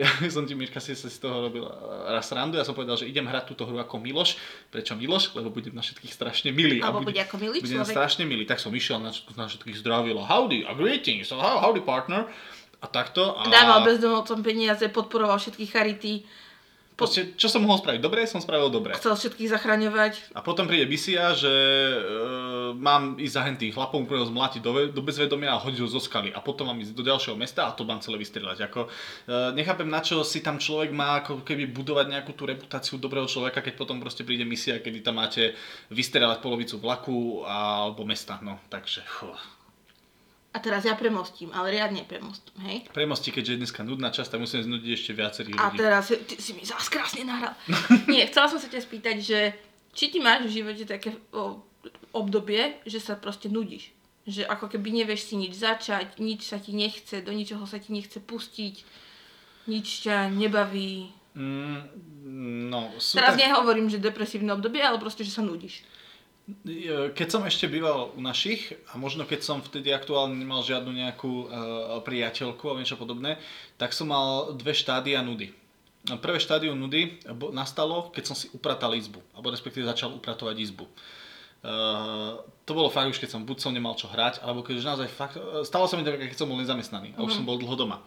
(laughs) ja som ti, Mirka, si, si z toho robil raz randu, ja som povedal, že idem hrať túto hru ako Miloš. Prečo Miloš? Lebo budem na všetkých strašne milý. Alebo bude ako milý budem človek. strašne milý. Tak som išiel na, na všetkých zdravil howdy, a greetings, how, howdy partner. A takto. A... Dával bezdomovcom peniaze, podporoval všetky charity, Proste, čo som mohol spraviť dobre, som spravil dobre. chcel všetkých zachraňovať. A potom príde misia, že e, mám ísť za hentých chlapov, úplne ho zmlátiť do, do bezvedomia a hodiť ho zo skaly. A potom mám ísť do ďalšieho mesta a to mám celé vystrieľať. Ako, e, nechápem, na čo si tam človek má ako keby budovať nejakú tú reputáciu dobrého človeka, keď potom proste príde misia, kedy tam máte vystrieľať polovicu vlaku alebo mesta. No, takže, fú. A teraz ja premostím, ale riadne premostím, hej? Premosti, keďže je dneska nudná časť, tak musím znudiť ešte viacerých A ľudí. teraz ty si mi zás krásne nahral. (laughs) Nie, chcela som sa ťa spýtať, že či ty máš v živote také o, obdobie, že sa proste nudíš. Že ako keby nevieš si nič začať, nič sa ti nechce, do ničoho sa ti nechce pustiť, nič ťa nebaví. Mm, no, sú Teraz tak... nehovorím, že depresívne obdobie, ale proste, že sa nudíš. Keď som ešte býval u našich a možno keď som vtedy aktuálne nemal žiadnu nejakú uh, priateľku alebo niečo podobné, tak som mal dve štádia nudy. Prvé štádium nudy bo- nastalo, keď som si upratal izbu, alebo respektíve začal upratovať izbu. Uh, to bolo fakt už, keď som buď som nemal čo hrať, alebo keď už naozaj fakt, eh, stalo sa mi to, keď som bol nezamestnaný a už som bol dlho doma.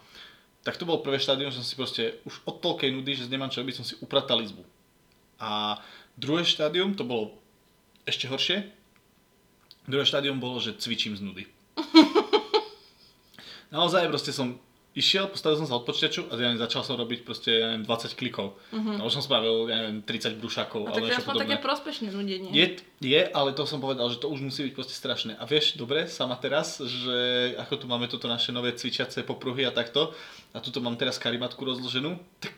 Tak to bolo prvé štádium, že som si proste už od toľkej nudy, že nemám čo robiť, som si upratal izbu. A druhé štádium, to bolo ešte horšie. Druhé štádium bolo, že cvičím z nudy. (laughs) Naozaj proste som išiel, postavil som sa od počítaču a ja neviem, začal som robiť proste ja neviem, 20 klikov. Uh-huh. A už som spravil ja neviem, 30 brúšakov A tak niečo aspoň také prospešné nudenie. Je, je, ale to som povedal, že to už musí byť proste strašné. A vieš, dobre, sama teraz, že ako tu máme toto naše nové cvičiace popruhy a takto, a tuto mám teraz karimatku rozloženú, tak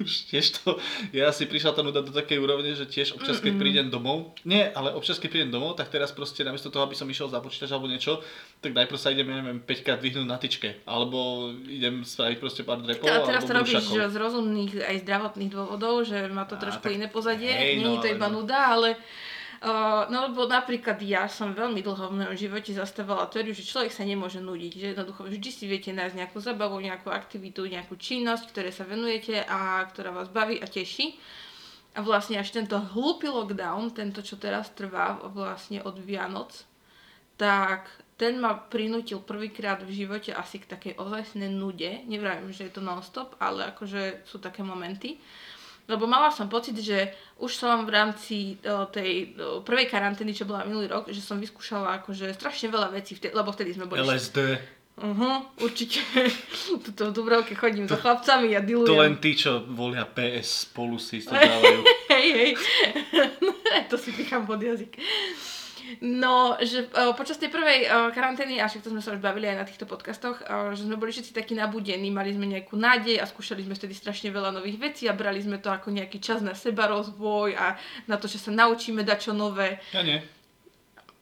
už tiež to, ja si prišla tá nuda do takej úrovne, že tiež občas, keď prídem domov, nie, ale občas, keď prídem domov, tak teraz proste namiesto toho, aby som išiel za počítač alebo niečo, tak najprv sa idem, ja neviem, 5 krát vyhnúť na tyčke, alebo idem spraviť proste pár drepov, Ale teraz to robíš z rozumných aj zdravotných dôvodov, že má to Á, trošku tak iné pozadie. hej, Není no, to iba no. nuda, ale uh, no lebo napríklad ja som veľmi dlho v mojom živote zastávala teóriu, že človek sa nemôže nudiť, že jednoducho vždy si viete nájsť nejakú zabavu, nejakú aktivitu, nejakú činnosť, ktoré sa venujete a ktorá vás baví a teší. A vlastne až tento hlúpy lockdown, tento čo teraz trvá vlastne od Vianoc, tak ten ma prinútil prvýkrát v živote asi k takej ozajstnej nude. Nevravím, že je to non-stop, ale akože sú také momenty. Lebo mala som pocit, že už som v rámci o, tej o, prvej karantény, čo bola minulý rok, že som vyskúšala akože strašne veľa vecí, vtedy, lebo vtedy sme boli... LSD, Uh-huh, určite. (laughs) Tuto v Dubravke chodím to, za chlapcami a dilujem. to len tí, čo volia PS spolu si to dávajú. (laughs) Hej, hej. (laughs) to si pichám pod jazyk. No, že uh, počas tej prvej uh, karantény, a však to sme sa už bavili aj na týchto podcastoch, uh, že sme boli všetci takí nabudení, mali sme nejakú nádej a skúšali sme vtedy strašne veľa nových vecí a brali sme to ako nejaký čas na seba rozvoj a na to, že sa naučíme dať čo nové. Ja nie.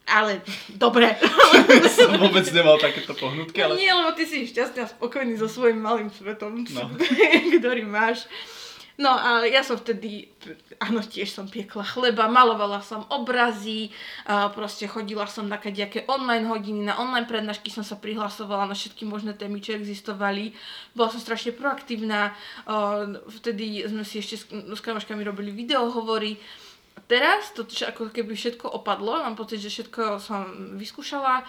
Ale dobre. (laughs) som vôbec nemal takéto pohnutky, ale... Nie, lebo ty si šťastný a spokojný so svojím malým svetom, no. (laughs) ktorý máš. No a ja som vtedy, áno, tiež som piekla chleba, malovala som obrazy, proste chodila som na kadejaké online hodiny, na online prednášky som sa prihlasovala na všetky možné témy, čo existovali. Bola som strašne proaktívna, vtedy sme si ešte s kamoškami robili videohovory. Teraz to ako keby všetko opadlo, mám pocit, že všetko som vyskúšala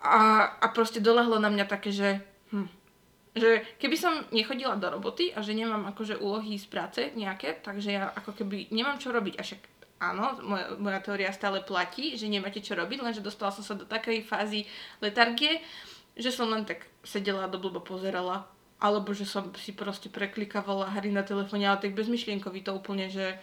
a, a proste dolehlo na mňa také, že že keby som nechodila do roboty a že nemám akože úlohy z práce nejaké, takže ja ako keby nemám čo robiť. A však áno, moja, moja teória stále platí, že nemáte čo robiť, lenže dostala som sa do takej fázy letargie, že som len tak sedela do blbo pozerala. Alebo že som si proste preklikávala hry na telefóne, ale tak bezmyšlienkový to úplne, že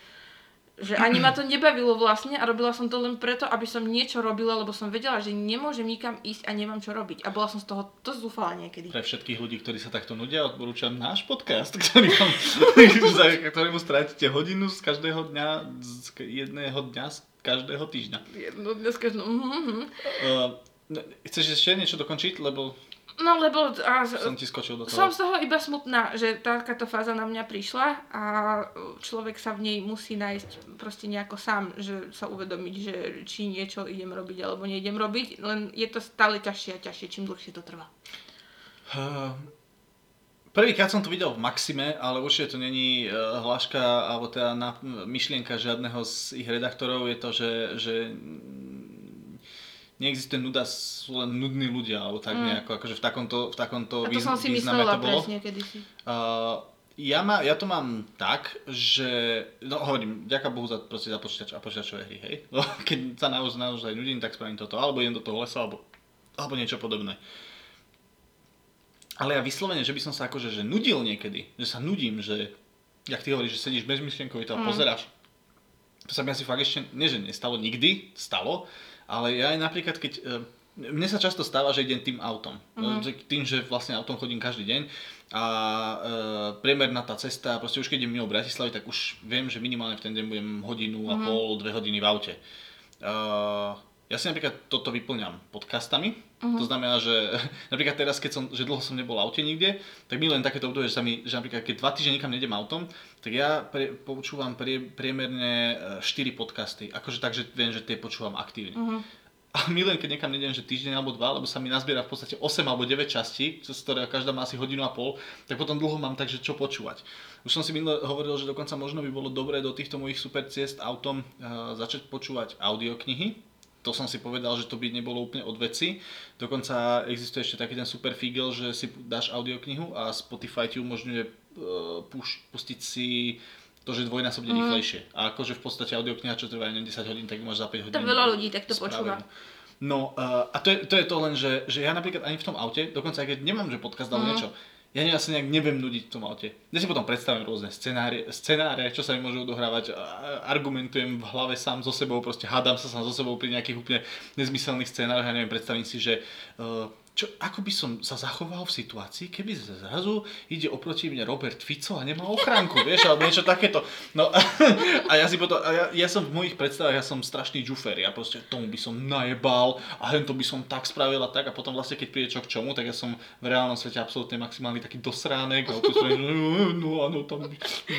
že ani ma to nebavilo vlastne a robila som to len preto, aby som niečo robila, lebo som vedela, že nemôžem nikam ísť a nemám čo robiť. A bola som z toho to zúfala niekedy. Pre všetkých ľudí, ktorí sa takto nudia, odporúčam náš podcast, (laughs) ktorý vám, (laughs) za ktorému strátite hodinu z každého dňa, z jedného dňa z každého týždňa. Jedno dňa z každého... Mm-hmm. Uh, chceš ešte niečo dokončiť, lebo No lebo... A, som ti skočil do toho. Som z toho iba smutná, že takáto fáza na mňa prišla a človek sa v nej musí nájsť proste nejako sám, že sa uvedomiť, že či niečo idem robiť alebo neidem robiť, len je to stále ťažšie a ťažšie, čím dlhšie to trvá. Uh, prvýkrát som to videl v Maxime, ale určite to není uh, hláška alebo teda na, myšlienka žiadneho z ich redaktorov, je to, že, že neexistuje nuda, sú len nudní ľudia, alebo tak mm. nejako, akože v takomto, v takomto A to výz, som si myslela to bolo. presne kedysi. Uh, ja, má, ja to mám tak, že, no hovorím, ďaká Bohu za, proste za počítač a počítačové hry, hej. (laughs) No, keď sa naozaj, naozaj nudím, tak spravím toto, alebo idem do toho lesa, alebo, alebo niečo podobné. Ale ja vyslovene, že by som sa akože že nudil niekedy, že sa nudím, že, jak ty hovoríš, že sedíš bezmyšlienkovi to a mm. pozeráš. To sa mi asi fakt ešte, nie že nestalo nikdy, stalo, ale ja aj napríklad, keď... E, mne sa často stáva, že idem tým autom. Mm-hmm. Tým, že vlastne autom chodím každý deň a e, priemerná tá cesta, proste už keď idem mimo Bratislavy, tak už viem, že minimálne v ten deň budem hodinu mm-hmm. a mhm. pol, dve hodiny v aute. E, ja si napríklad toto vyplňam podcastami, uh-huh. to znamená, že (laughs) napríklad teraz, keď som, že dlho som nebol aute nikde, tak mi len takéto obdobie, že sa mi, že napríklad keď dva týždne nikam nejdem autom, tak ja pre, počúvam prie, priemerne 4 e, podcasty, akože tak, že viem, že tie počúvam aktívne. Uh-huh. A milujem, keď niekam nejdem, že týždeň alebo dva, lebo sa mi nazbiera v podstate 8 alebo 9 častí, z ktoré každá má asi hodinu a pol, tak potom dlho mám takže čo počúvať. Už som si minule hovoril, že dokonca možno by bolo dobré do týchto mojich super ciest autom uh, začať počúvať audioknihy, to som si povedal, že to by nebolo úplne od veci. Dokonca existuje ešte taký ten super figel, že si dáš audioknihu a Spotify ti umožňuje uh, puš, pustiť si to, že dvojnásobne mm. rýchlejšie. A akože v podstate audiokniha, čo trvá 10 hodín, tak máš za 5 hodín. To veľa ľudí takto počúva. No uh, a to je, to je to len, že, že ja napríklad ani v tom aute, dokonca aj keď nemám, že podcast alebo mm. niečo, ja ne, asi nejak neviem nudiť v tom aute. Ja si potom predstavím rôzne scenáre, scenáre, čo sa mi môžu odohrávať, argumentujem v hlave sám so sebou, proste hádam sa sám so sebou pri nejakých úplne nezmyselných scénároch, ja neviem, predstavím si, že uh, čo, ako by som sa zachoval v situácii, keby zrazu ide oproti mne Robert Fico a nemá ochránku, (laughs) vieš, alebo niečo takéto. No (laughs) a ja si potom, a ja, ja som v mojich predstavách, ja som strašný džufer, ja proste tomu by som najebal a hento by som tak spravil a tak a potom vlastne keď príde čo k čomu, tak ja som v reálnom svete absolútne maximálny taký dosránek a opäť spravím, no, no áno, tam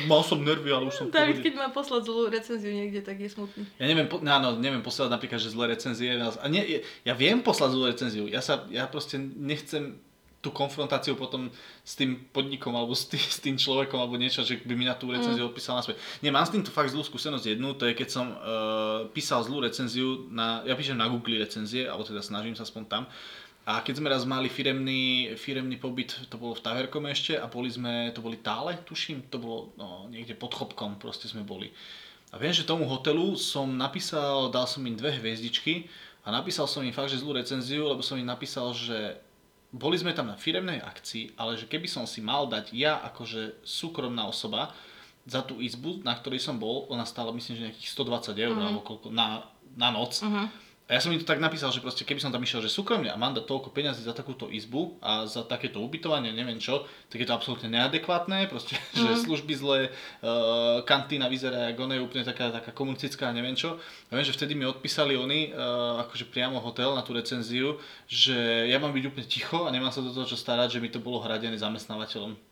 mal som nervy, ale už som David, keď má poslať zlú recenziu niekde, tak je smutný. Ja neviem, po, áno, neviem poslať napríklad, že zlé recenzie, a nie, ja viem poslať zlú recenziu, ja sa, ja proste proste nechcem tú konfrontáciu potom s tým podnikom alebo s, tý, s tým človekom alebo niečo, že by mi na tú recenziu mm. odpísal naspäť. Nie, mám s týmto fakt zlú skúsenosť jednu, to je keď som uh, písal zlú recenziu, na, ja píšem na Google recenzie, alebo teda snažím sa aspoň tam. A keď sme raz mali firemný, firemný pobyt, to bolo v Taverkom ešte a boli sme, to boli Tále, tuším, to bolo no, niekde pod Chopkom, proste sme boli. A viem, že tomu hotelu som napísal, dal som im dve hviezdičky, a napísal som im fakt, že zlú recenziu, lebo som im napísal, že boli sme tam na firemnej akcii, ale že keby som si mal dať ja akože súkromná osoba za tú izbu, na ktorej som bol, ona stála myslím, že nejakých 120 eur uh-huh. alebo koľko, na, na noc. Uh-huh. A ja som im to tak napísal, že proste keby som tam išiel, že súkromne a mám dať toľko peňazí za takúto izbu a za takéto ubytovanie, neviem čo, tak je to absolútne neadekvátne, proste, mm. (laughs) že služby zlé, uh, kantína vyzerá ako ona je úplne taká, taká komunistická neviem čo. A viem, že vtedy mi odpísali oni, uh, akože priamo hotel na tú recenziu, že ja mám byť úplne ticho a nemám sa do toho čo starať, že mi to bolo hradené zamestnávateľom.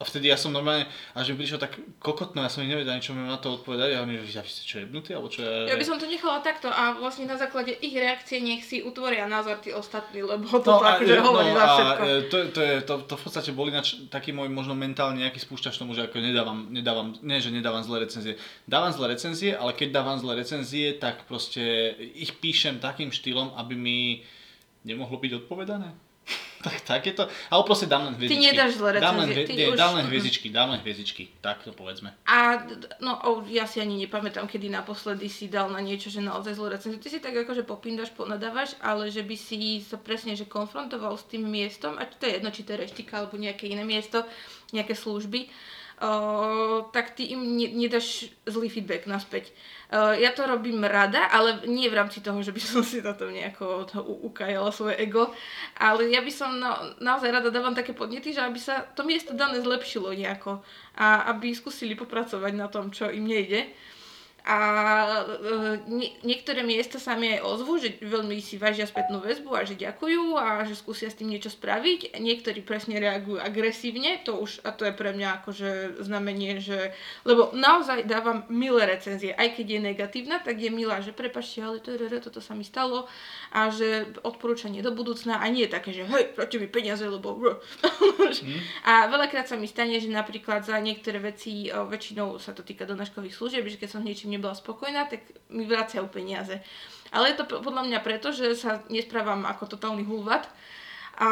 A vtedy ja som normálne, až mi prišiel tak kokotno, ja som ich nevedel čo mi na to odpovedať a oni, že ja ste čo jebnutí, alebo čo ja... Ja by som to nechala takto a vlastne na základe ich reakcie nech si utvoria názor tí ostatní, lebo to no, tak, že no, hovorí za všetko. A, to, to, je, to, to, v podstate bol ináč taký môj možno mentálne nejaký spúšťač tomu, že ako nedávam, nedávam, nie že nedávam zlé recenzie. Dávam zlé recenzie, ale keď dávam zlé recenzie, tak proste ich píšem takým štýlom, aby mi nemohlo byť odpovedané. Tak, (laughs) tak je to. Ale proste dám len hviezdičky. Ty nedáš zle recenzie. Dám len, hvi- nie, už... dám len hviezdičky, dám len hviezdičky. Tak to povedzme. A no, oh, ja si ani nepamätám, kedy naposledy si dal na niečo, že naozaj zlú recenziu. Ty si tak akože popíndaš, ponadávaš, ale že by si sa presne že konfrontoval s tým miestom, a to je jedno, či to je reštika alebo nejaké iné miesto, nejaké služby, uh, tak ty im ne- nedáš zlý feedback naspäť. Uh, ja to robím rada, ale nie v rámci toho, že by som si to nejako ukajala svoje ego, ale ja by som na, naozaj rada dávam také podnety, že aby sa to miesto dané zlepšilo nejako a aby skúsili popracovať na tom, čo im nejde. A e, nie, niektoré miesta sa mi aj ozvú, že veľmi si vážia spätnú väzbu a že ďakujú a že skúsia s tým niečo spraviť. Niektorí presne reagujú agresívne, to už, a to je pre mňa akože znamenie, že, lebo naozaj dávam milé recenzie, aj keď je negatívna, tak je milá, že prepačte, ale to, toto sa mi stalo a že odporúčanie do budúcna a nie je také, že hej, proti mi peniaze, lebo... Mm. A veľakrát sa mi stane, že napríklad za niektoré veci, väčšinou sa to týka donáškových služieb, že keď som niečím nebola spokojná, tak mi vracajú peniaze. Ale je to podľa mňa preto, že sa nesprávam ako totálny hulvat. A,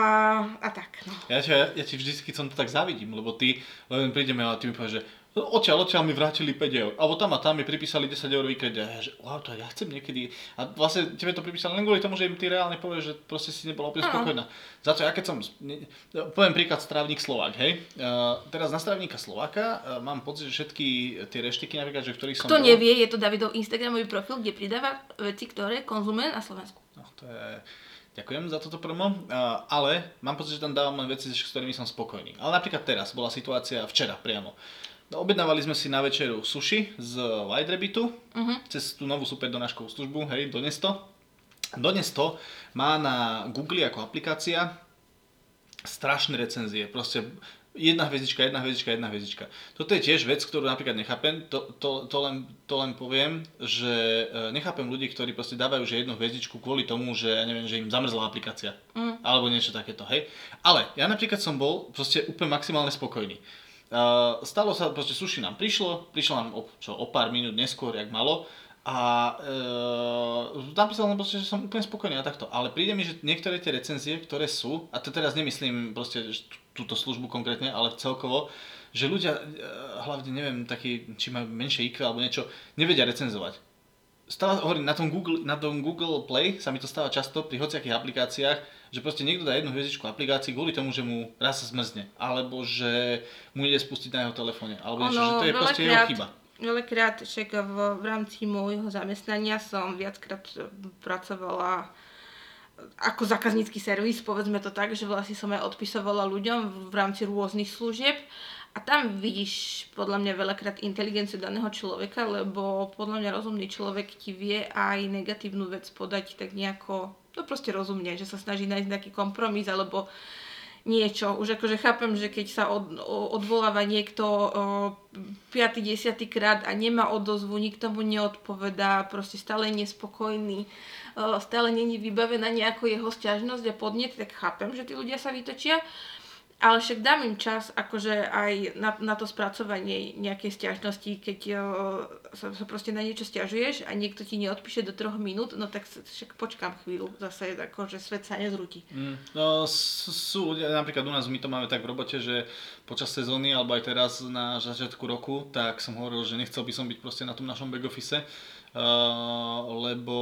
a tak, no. Ja, ja, ja ti vždy, keď som to tak zavidím, lebo ty len prídeme a ty mi povieš, že odtiaľ, odtiaľ mi vrátili 5 eur. Alebo tam a tam mi pripísali 10 eur výkred. A ja, že wow, to ja chcem niekedy. A vlastne tebe to pripísali len kvôli tomu, že im ty reálne povieš, že proste si nebola úplne spokojná. Za to ja keď som, poviem príklad Strávnik Slovák, hej. Uh, teraz na Strávnika Slováka uh, mám pocit, že všetky tie reštiky, napríklad, že v ktorých som Kto bol, nevie, je to Davidov Instagramový profil, kde pridáva veci, ktoré konzumuje na Slovensku. No, to je... Ďakujem za toto promo, ale mám pocit, že tam dávam len veci, s ktorými som spokojný. Ale napríklad teraz bola situácia, včera priamo. No, objednávali sme si na večeru sushi z White Rabbitu uh-huh. cez tú novú super donáškovú službu, hej, Donesto. Donesto má na Google ako aplikácia strašné recenzie, proste jedna hviezdička, jedna hviezdička, jedna hviezdička. Toto je tiež vec, ktorú napríklad nechápem, to, to, to, len, to len poviem, že e, nechápem ľudí, ktorí proste dávajú že jednu hviezdičku kvôli tomu, že ja neviem, že im zamrzla aplikácia. Mm. Alebo niečo takéto, hej. Ale ja napríklad som bol proste úplne maximálne spokojný. Uh, stalo sa, proste sushi nám prišlo, prišlo nám o, čo, o pár minút neskôr, jak malo. A uh, napísal som proste, že som úplne spokojný a takto. Ale príde mi, že niektoré tie recenzie, ktoré sú, a to teraz nemyslím proste túto službu konkrétne, ale celkovo, že ľudia, uh, hlavne neviem, takí, či majú menšie IQ alebo niečo, nevedia recenzovať. Stáva, hovorím, na tom, Google, na tom Google Play sa mi to stáva často pri hociakých aplikáciách, že proste niekto dá jednu hviezdičku aplikácii kvôli tomu, že mu raz sa zmrzne, alebo že mu ide spustiť na jeho telefóne, alebo niečo, že to je proste jeho chyba. Veľakrát však v, v rámci môjho zamestnania som viackrát pracovala ako zákaznícky servis, povedzme to tak, že vlastne som aj odpisovala ľuďom v rámci rôznych služieb a tam vidíš podľa mňa veľakrát inteligenciu daného človeka, lebo podľa mňa rozumný človek ti vie aj negatívnu vec podať tak nejako to proste rozumne, že sa snaží nájsť nejaký kompromis alebo niečo. Už akože chápem, že keď sa od, odvoláva niekto o, 5. 10. krát a nemá odozvu, nikto mu neodpovedá, proste stále je nespokojný, o, stále není vybavená nejako jeho stiažnosť a podnet, tak chápem, že tí ľudia sa vytočia. Ale však dám im čas akože aj na, na to spracovanie nejakej stiažnosti, keď o, sa, sa proste na niečo stiažuješ a niekto ti neodpíše do troch minút, no tak však počkám chvíľu, zase akože svet sa nezrúti. Mm, no sú ľudia, napríklad u nás my to máme tak v robote, že počas sezóny alebo aj teraz na začiatku roku, tak som hovoril, že nechcel by som byť proste na tom našom back office, Uh, lebo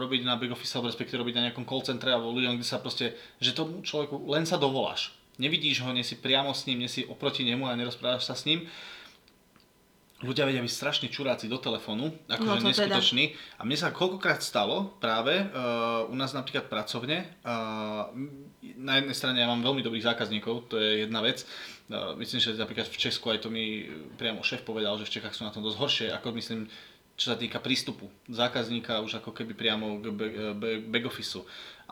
robiť na back office respektíve robiť na nejakom call centre alebo ľuďom, kde sa proste, že tomu človeku len sa dovoláš nevidíš ho, nie si priamo s ním, nie si oproti nemu a nerozprávaš sa s ním. ľudia vedia byť strašne čuráci do telefónu, akože No teda. neskutoční. A mne sa koľkokrát stalo práve uh, u nás napríklad pracovne, uh, na jednej strane ja mám veľmi dobrých zákazníkov, to je jedna vec. Uh, myslím, že napríklad v Česku aj to mi priamo šéf povedal, že v Čechách sú na tom dosť horšie, ako myslím, čo sa týka prístupu zákazníka už ako keby priamo k back officeu.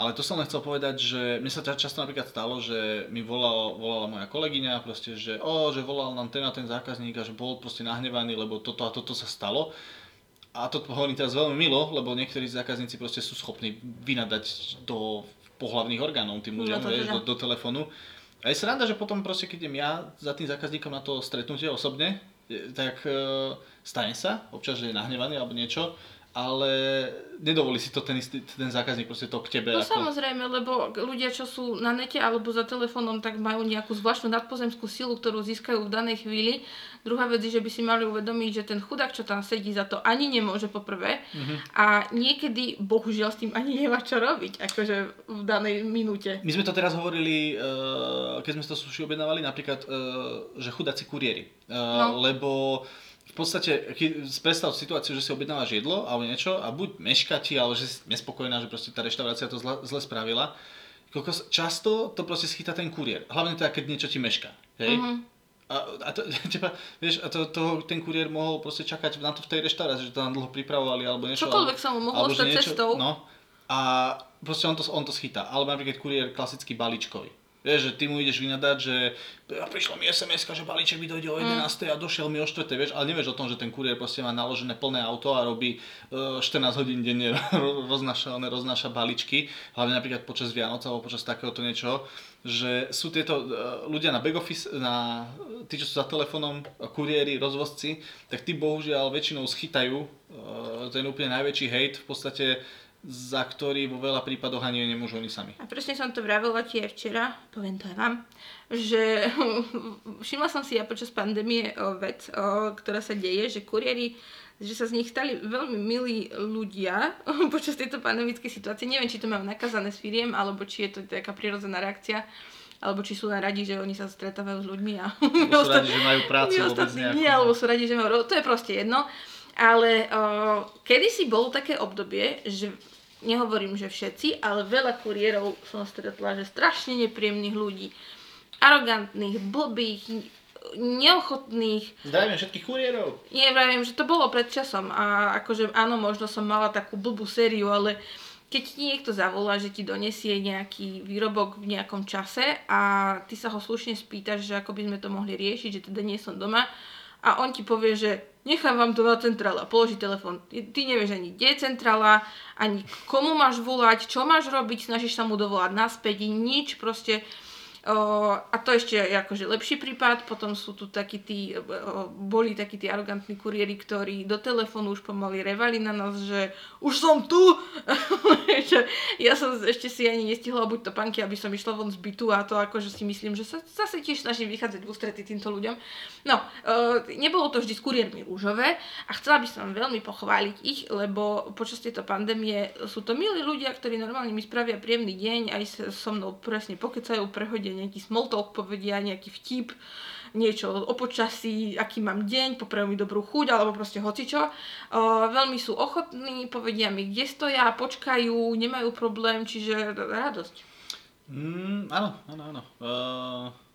Ale to som len chcel povedať, že mne sa ča- často napríklad stalo, že mi volal, volala moja kolegyňa, proste, že, o, že volal nám ten a ten zákazník a že bol proste nahnevaný, lebo toto a toto sa stalo. A to hovorím teraz veľmi milo, lebo niektorí zákazníci proste sú schopní vynadať do pohlavných orgánov tým No ľuďom, to vieš, teda. do, do telefónu. A je sranda, že potom proste, keď idem ja za tým zákazníkom na to stretnutie osobne, tak e, stane sa, občas, že je nahnevaný alebo niečo, ale nedovolí si to ten, istý, ten zákazník proste to k tebe. No ako... samozrejme, lebo ľudia, čo sú na nete alebo za telefónom, tak majú nejakú zvláštnu nadpozemskú silu, ktorú získajú v danej chvíli. Druhá vec je, že by si mali uvedomiť, že ten chudák, čo tam sedí, za to ani nemôže poprvé. Mhm. A niekedy, bohužiaľ, s tým ani nemá čo robiť, akože v danej minúte. My sme to teraz hovorili, eh, keď sme to suši objednávali, napríklad, eh, že chudáci kuriéri. Eh, No. Lebo v podstate, predstav situáciu, že si objednávaš jedlo alebo niečo a buď meška ti, ale že si nespokojná, že proste tá reštaurácia to zle, zle spravila. Kokos, často to proste schytá ten kuriér. Hlavne teda, keď niečo ti meška. Hej? Mhm. A, a, to, (laughs) teba, vieš, a to, to, ten kuriér mohol proste čakať na to v tej reštaurácii, že to tam dlho pripravovali alebo niečo. Čokoľvek sa mu mohlo alebo stať cestou. No, a proste on to, on to schytá. Alebo napríklad kuriér klasický balíčkový. Vieš, že ty mu ideš vynadať, že a prišlo mi sms že balíček mi dojde o 11. a došiel mi o 4. Vieš, ale nevieš o tom, že ten kuriér proste má naložené plné auto a robí e, 14 hodín denne, (laughs) roznáša, on roznáša balíčky, hlavne napríklad počas Vianoc alebo počas takéhoto niečoho, že sú tieto e, ľudia na back office, na, tí, čo sú za telefónom, kuriéri, rozvozci, tak tí bohužiaľ väčšinou schytajú e, ten úplne najväčší hate v podstate za ktorý vo veľa prípadoch ani nemôžu oni sami. A presne som to vravela ti aj včera, poviem to aj vám, že (laughs) všimla som si ja počas pandémie o vec, o, ktorá sa deje, že kuriéri že sa z nich stali veľmi milí ľudia (laughs) počas tejto pandemickej situácie. Neviem, či to majú nakazané s firiem, alebo či je to taká prirodzená reakcia, alebo či sú len radi, že oni sa stretávajú s ľuďmi a Alebo sú (laughs) radi, že majú prácu vôbec nejakú. nie, alebo sú radi, že majú... To je proste jedno. Ale uh, kedysi bolo také obdobie, že nehovorím, že všetci, ale veľa kuriérov som stretla, že strašne nepríjemných ľudí. Arogantných, blbých, neochotných. Zdravím všetkých kuriérov. Nie, vravím, že to bolo pred časom a akože áno, možno som mala takú blbú sériu, ale keď ti niekto zavolá, že ti donesie nejaký výrobok v nejakom čase a ty sa ho slušne spýtaš, že ako by sme to mohli riešiť, že teda nie som doma a on ti povie, že nechám vám to na centrále a položí telefón. Ty nevieš ani kde je centrála, ani komu máš volať, čo máš robiť, snažíš sa mu dovolať naspäť, nič, proste A to ešte je akože lepší prípad, potom sú tu takí tí, boli takí tí arogantní kuriéri, ktorí do telefónu už pomaly revali na nás, že už som tu! (laughs) Ja som ešte si ani nestihla buď to panky, aby som išla von z bytu a to akože si myslím, že sa zase tiež snažím vychádzať v ústrety týmto ľuďom. No, nebolo to vždy s kuriérmi rúžové a chcela by som veľmi pochváliť ich, lebo počas tejto pandémie sú to milí ľudia, ktorí normálne mi spravia príjemný deň, aj so mnou presne pokecajú, prehodia nejaký small talk, povedia nejaký vtip, niečo o počasí, aký mám deň, popravujú mi dobrú chuť, alebo proste hocičo. O, veľmi sú ochotní, povedia mi, kde stoja, počkajú, nemajú problém, čiže radosť. Mm, áno, áno, áno. Uh...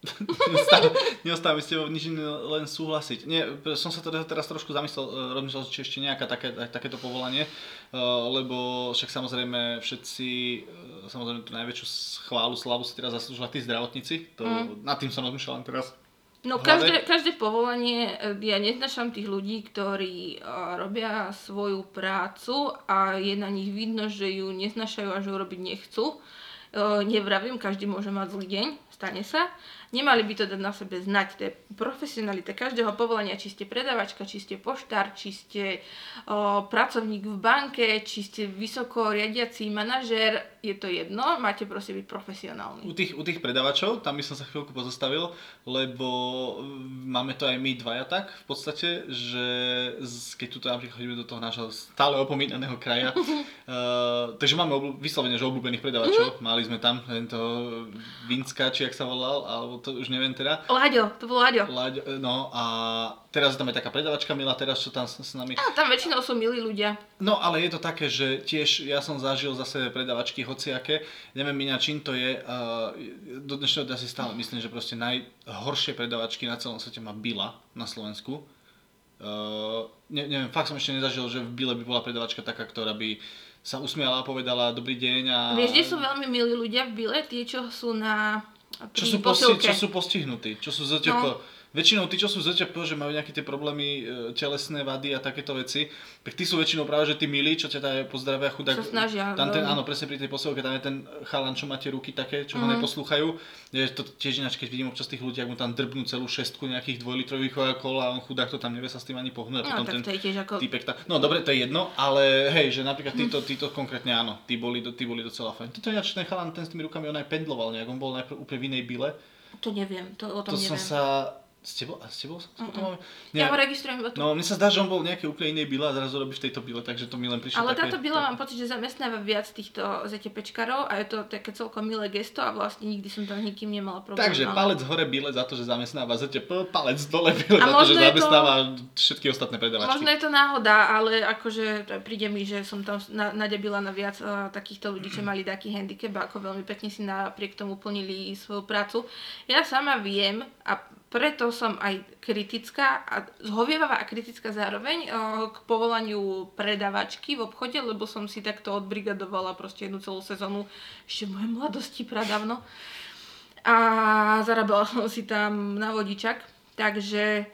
(laughs) neostáva, neostáva mi s tebou nič len súhlasiť. Nie, som sa teda teraz trošku zamyslel, rozmyslel, či ešte nejaká také, takéto povolanie, lebo však samozrejme všetci, samozrejme tú najväčšiu chválu, slavu si teraz zaslúžila tí zdravotníci, to, Mm. nad tým som rozmýšľal len teraz. No každé, každé povolanie, e, ja neznašam tých ľudí, ktorí e, robia svoju prácu a je na nich vidno, že ju neznašajú a že ju robiť nechcú. E, Nevravím, každý môže mať zlý deň, stane sa. Nemali by to dať na sebe znať, to je profesionalita každého povolania, či ste predavačka, či ste poštár, či ste o, pracovník v banke, či ste vysoko riadiaci manažér, je to jedno, máte proste byť profesionálni. U tých, u tých predavačov, tam by som sa chvíľku pozastavil, lebo mm, máme to aj my dvaja tak v podstate, že z- keď tu napríklad chodíme do toho nášho stále opomínaného kraja, uh, (laughs) takže máme obľú, vyslovene, že obľúbených predavačov, mali sme tam tento Vincka, či jak sa volal, alebo to už neviem teda. Láďo, to bol Láďo. Láďo, no a teraz tam je taká predavačka Mila, teraz čo tam s, s nami. A tam väčšinou sú milí ľudia. No ale je to také, že tiež ja som zažil zase predavačky hociaké, neviem iná čím to je, do dnešného dňa si stále myslím, že proste najhoršie predavačky na celom svete má Bila na Slovensku. Ne, neviem, fakt som ešte nezažil, že v Bile by bola predavačka taká, ktorá by sa usmiala a povedala dobrý deň a... Vieš, kde sú veľmi milí ľudia v Bile? Tí, čo sú na... Čo sú, posti- čo sú postihnutí, čo sú ZTP. No. Väčšinou tí, čo sú ZTP, že majú nejaké tie problémy, e, telesné vady a takéto veci, tak tí sú väčšinou práve, že tí milí, čo ťa tam pozdravia chudák. Sa snažia, Tam ten, veľmi. áno, presne pri tej posilke, tam je ten chalan, čo máte ruky také, čo ho Mhm. neposlúchajú. Je to tiež ináč, keď vidím občas tých ľudí, ak mu tam drbnú celú šestku nejakých dvojlitrových kol a on chudák to tam nevie sa s tým ani pohnúť. No, potom ten to je tiež ako... týpek tá... No dobre, to je jedno, ale hej, že napríklad títo, títo konkrétne áno, tí boli, tí boli docela fajn. Toto ináč ten chalan, ten s tými rukami, on aj pendloval nejak, on bol najprv úplne v inej bile. To neviem, to o tom To som neviem. sa... S tebou, a s tebou sa potom Ja ho registrujem iba tu. No, mne sa zdá, že on bol nejaké úplne inej bile a zrazu robí v tejto bile, takže to mi len prišlo Ale také... táto byla mám pocit, že zamestnáva viac týchto ZTPčkarov a je to také celkom milé gesto a vlastne nikdy som tam nikým nemala problém. Takže ale- palec hore bile za to, že zamestnáva ZTP, palec dole bile A za to, že je to- zamestnáva všetky ostatné predavačky. Možno je to náhoda, ale akože príde mi, že som tam na, nadebila na viac uh, takýchto ľudí, čo mali taký handicap ako veľmi pekne si napriek tomu plnili svoju prácu. Ja sama viem a preto som aj kritická a zhovievavá a kritická zároveň uh, k povolaniu predavačky v obchode, lebo som si takto odbrigadovala proste jednu celú sezónu ešte v mojej mladosti pradávno. A zarábala som si tam na vodičak, takže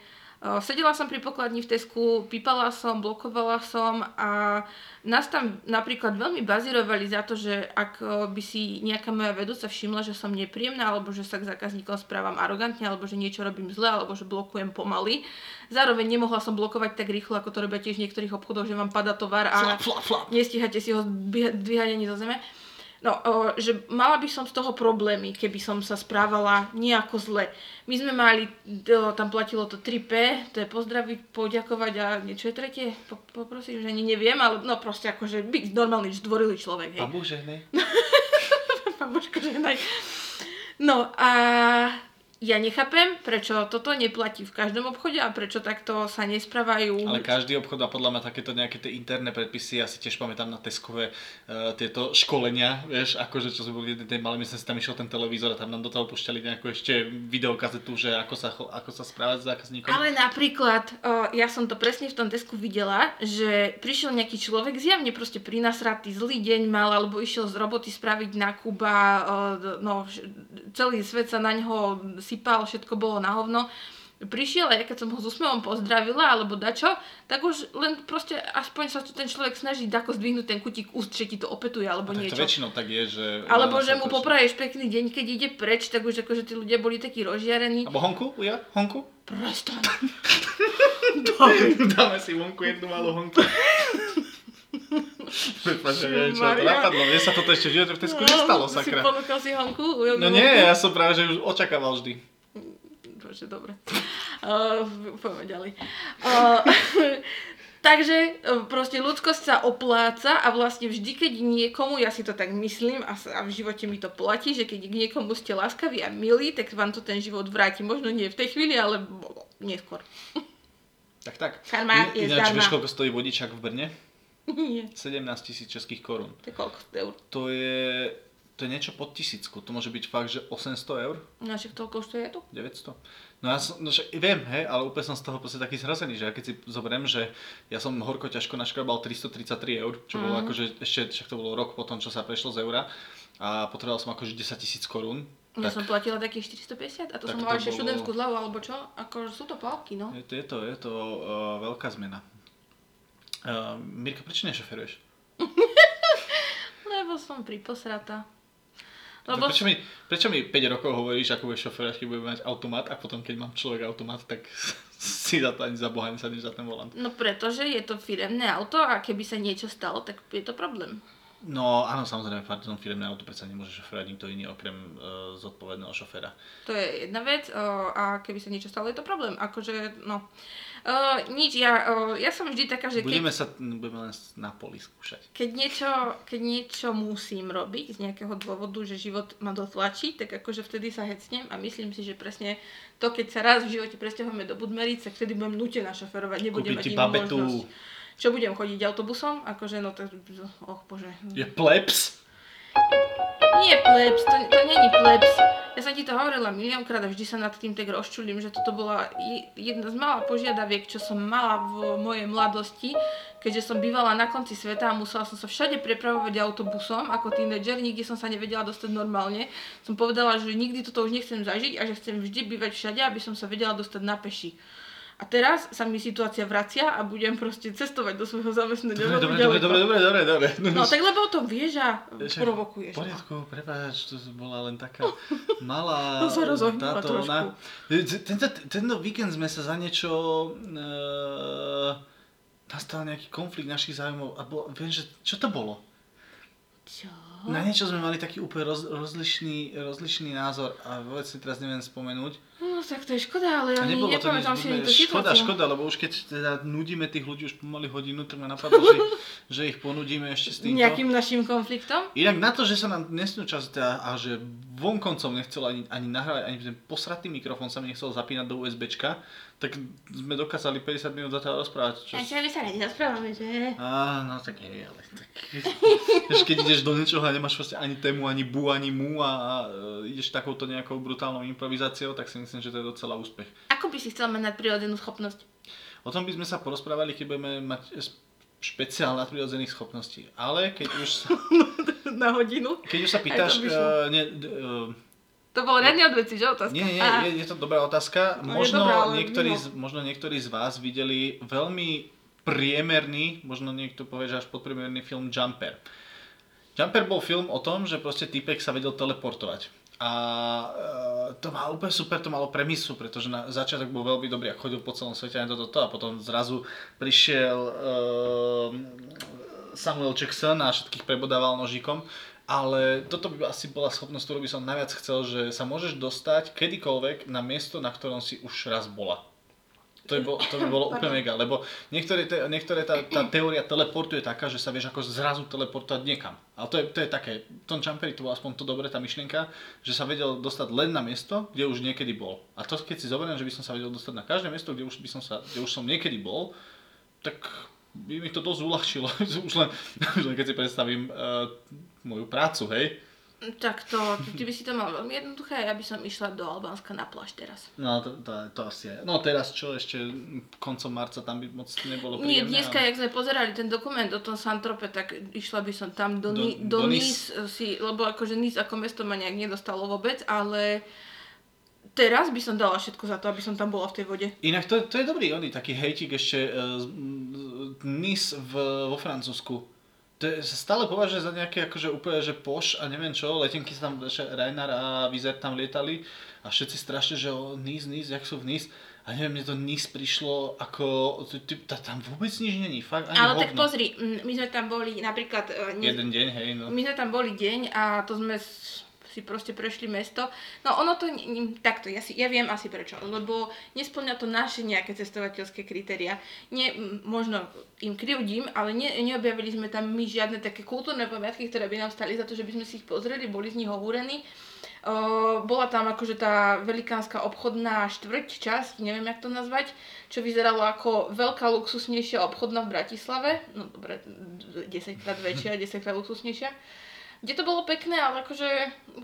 sedela som pri pokladni v Tesku, pípala som, blokovala som a nás tam napríklad veľmi bazírovali za to, že ak by si nejaká moja vedúca všimla, že som nepríjemná, alebo že sa k zákazníkom správam arogantne, alebo že niečo robím zle, alebo že blokujem pomaly. Zároveň nemohla som blokovať tak rýchlo, ako to robia tiež v niektorých obchodoch, že vám pada tovar a Flap, flap, flap. nestíhate si ho dvíhať ani zo zeme. No, že mala by som z toho problémy, keby som sa správala nejako zle. My sme mali, tam platilo to 3P, to je pozdraviť, poďakovať a niečo je tretie, po, poprosiť, že ani neviem, ale no proste akože byť normálny, zdvorilý človek, hej. Ne? Pán Božko, (laughs) žehnaj. No a ja nechápem, prečo toto neplatí v každom obchode a prečo takto sa nesprávajú. Ale každý obchod má podľa mňa takéto nejaké tie interné predpisy, ja si tiež pamätám na Teskové uh, tieto školenia, vieš, akože čo sme boli, tej mali, myslím si tam išiel ten televízor a tam nám do toho pušťali nejakú ešte videokazetu, že ako sa, ako sa správať s zákazníkom. Ale napríklad, o, ja som to presne v tom desku videla, že prišiel nejaký človek zjavne proste prinasratý, zlý deň mal, alebo išiel z roboty spraviť nákup a o, d- no, celý svet sa na ňo sypal, všetko bolo na hovno. Prišiel a ja keď som ho s úsmevom pozdravila, alebo dačo, tak už len proste aspoň sa tu ten človek snaží dako zdvihnúť ten kutík úst, že ti to opetuje, alebo to niečo. väčšinou tak je, že... Alebo že mu to- popraješ pekný deň, keď ide preč, tak už akože tí ľudia boli takí rozžiarení. Alebo honku, Uja? Honku? Prestaň. (laughs) Dáme si vonku jednu malú honku. (laughs) Prepáč, ja neviem, čo to Maria. napadlo. Mne sa toto ešte v živote v Tesku nestalo, Si sakra. ponúkal si honku? No nie, ja som práve, že už očakával vždy. Bože, dobre. Uh, poďme ďalej. Uh, (laughs) takže uh, proste ľudskosť sa opláca a vlastne vždy, keď niekomu, ja si to tak myslím a, a v živote mi to platí, že keď k niekomu ste láskaví a milí, tak vám to ten život vráti. Možno nie v tej chvíli, ale neskôr. Tak, tak. Karma je Ináč, zdarma. vieš, koľko stojí vodičák v Brne? Nie. 17 tisíc českých korún. To je koľko eur? To je, to je niečo pod tisícku. To môže byť fakt, že 800 eur, No však toľko už to je tu? 900. No ja som, no však viem, hej, ale úplne som z toho proste taký zhrozený, že ja keď si zoberiem, že ja som horko ťažko naškrabal 333 eur, čo bolo akože ešte, však to bolo rok potom, čo sa prešlo z eura a potreboval som akože 10 tisíc korún. Ja Tak som platila takých 450 a to som mala ešte bolo- študentskú zľavu alebo čo? Ako sú to palky, no. je to, je to, je to uh, veľká zmena. Uh, Mirka, prečo nešoferuješ? (laughs) Lebo som priposrata. Lebo... Prečo, mi, prečo mi 5 rokov hovoríš, ako budeš šoferovať, keď budeme mať automat a potom, keď mám človek automat, tak (laughs) si za to ani za Boha nesadneš za ten volant. No pretože je to firemné auto a keby sa niečo stalo, tak je to problém. No áno, samozrejme, pardon, firmné auto predsa nemôže šoférovať nikto iný okrem uh, zodpovedného šoféra. To je jedna vec uh, a keby sa niečo stalo, je to problém. Akože, no, uh, nič, ja, uh, ja som vždy taká, že keď... Budeme sa, budeme len na poli skúšať. Keď niečo, keď niečo musím robiť z nejakého dôvodu, že život ma dotlačí, tak akože vtedy sa hecnem a myslím si, že presne to, keď sa raz v živote presťahujeme do Budmeric, tak vtedy budem nutená šoferovať, nebudem Kúpiť mať inú babetu. možnosť. Čo budem chodiť autobusom? Akože, no to, och bože. Je plebs? Nie plebs, to, to není plebs. Ja som ti to hovorila miliónkrát a vždy sa nad tým tak rozčulím, že toto bola je- jedna z mála požiadaviek, čo som mala v mojej mladosti, keďže som bývala na konci sveta a musela som sa všade prepravovať autobusom ako tínedžer, nikde som sa nevedela dostať normálne. Som povedala, že nikdy toto už nechcem zažiť a že chcem vždy bývať všade, aby som sa vedela dostať na peši. A teraz sa mi situácia vracia a budem proste cestovať do svojho zamestnania. Dobre, dobre, dobre, dobre, dobre, dobre. No tak lebo o tom vieš a provokuješ. V poriadku, prepáč, to bola len taká malá (laughs) To sa rozohnula táto trošku. ona. Tento, tento víkend sme sa za niečo... Uh, nastal nejaký konflikt našich zájmov a bol, viem, že čo to bolo? Čo? Na niečo sme mali taký úplne roz, rozlišný, rozlišný názor a vôbec si teraz neviem spomenúť. No tak to je škoda, ale A ani nepamätám si ani tú škoda, situáciu. škoda, lebo už keď teda nudíme tých ľudí už pomaly hodinu, tak ma napadlo, že, (laughs) že ich ponudíme ešte s týmto. Nejakým našim konfliktom? Inak na to, že sa nám nesnú čas teda, a že vonkoncom nechcel ani, ani nahrávať, ani ten posratý mikrofón sa mi nechcel zapínať do USBčka, tak sme dokázali 50 minút zatiaľ rozprávať. Čo... A čo my sa radi rozprávame, že? Á, no tak nie, ale tak... (laughs) Vieš, keď ideš do niečoho a nemáš vlastne ani tému, ani bu, ani mu a, a e, ideš takouto nejakou brutálnou improvizáciou, tak si myslím, že to je docela úspech. Ako by si chcel mať nadprirodzenú schopnosť? O tom by sme sa porozprávali, keď budeme mať špeciál nadprirodzených schopností. Ale keď už sa, (laughs) Na hodinu? keď už sa pýtaš, uh, ne, uh, To bol riadne odveci, že otázka? Nie, nie, je, je to dobrá otázka. No, Možno, dobrá, niektorí, z, možno niektorí z vás videli veľmi priemerný, možno niekto povie, že až podpriemerný film Jumper. Jumper bol film o tom, že proste typek sa vedel teleportovať. A e, to má úplne super, to malo premisu, pretože na začiatok bol veľmi dobrý a chodil po celom svete a toto, a potom zrazu prišiel e, Samuel Jackson a všetkých prebodával nožikom. Ale toto by asi bola schopnosť, ktorú by som najviac chcel, že sa môžeš dostať kedykoľvek na miesto, na ktorom si už raz bola. To by, bolo, to by bolo úplne mega, lebo niektoré, te, niektoré tá, tá teória teleportu je taká, že sa vieš ako zrazu teleportovať niekam. Ale to je, to je také, v tom Jumperi to bolo aspoň to dobre, tá myšlienka, že sa vedel dostať len na miesto, kde už niekedy bol. A to keď si zoberiem, že by som sa vedel dostať na každé miesto, kde už, by som sa, kde už som niekedy bol, tak by mi to dosť uľahčilo. (laughs) už, len, už len keď si predstavím uh, moju prácu, hej. Tak to, ty by si to mal veľmi jednoduché, ja by som išla do Albánska na pláž teraz. No to, to, to asi je. No teraz čo ešte koncom marca tam by moc nebolo príjemné. Nie, dneska, ale- jak sme pozerali ten dokument o tom Santrope, tak išla by som tam do, Do- Ni- do, do Nice si, lebo akože Nice ako mesto ma nejak nedostalo vôbec, ale teraz by som dala všetko za to, aby som tam bola v tej vode. Inak to, to je dobrý, oný taký hejtik ešte uh, Nice v, vo Francúzsku. To je, sa stále považuje za nejaké akože úplne, že poš a neviem čo, letenky sa tam, že Rainer a Vizer tam lietali a všetci strašne, že o, Nice, Nice, jak sú v Nice. A neviem, mne to Nice prišlo ako, tam vôbec nič není, fakt ani ale tak hovno. pozri, mm, my sme tam boli napríklad... e, Jeden deň, hej, no. My sme tam boli deň a to sme si proste prešli mesto. No ono to, takto, ja, si, ja viem asi prečo, lebo nesplňa to naše nejaké cestovateľské kritéria. Nie, možno im krivdím, ale ne, neobjavili sme tam my žiadne také kultúrne pamiatky, ktoré by nám stali za to, že by sme si ich pozreli, boli z nich. Uh, bola tam akože tá velikánska obchodná štvrť, časť, neviem jak to nazvať, čo vyzeralo ako veľká luxusnejšia obchodná v Bratislave, no dobre, 10 krát väčšia, 10 krát luxusnejšia kde to bolo pekné, ale akože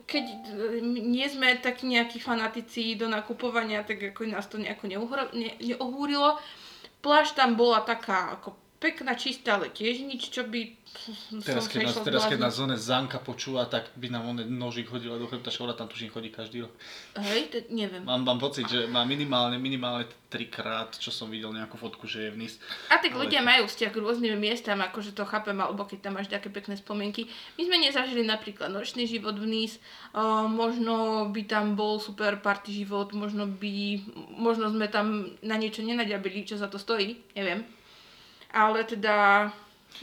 keď e, nie sme takí nejakí fanatici do nakupovania, tak ako nás to nejako neuhro, ne, neohúrilo. Pláž tam bola taká ako pekná, čistá, ale tiež nič, čo by Teraz, keď nás, teraz, keď nás zóne Zanka počúva, tak by nám on nožík hodila do chrbta, škoda tam tuším chodí každý rok. Hej, to neviem. Mám, mám pocit, že má minimálne, minimálne trikrát, čo som videl nejakú fotku, že je v Nice. A tak Ale- ľudia majú vzťah k rôznym miestam, akože to chápem, alebo keď tam máš také pekné spomienky. My sme nezažili napríklad nočný život v Nice, uh, možno by tam bol super party život, možno by, možno sme tam na niečo nenaďabili, čo za to stojí, neviem. Ale teda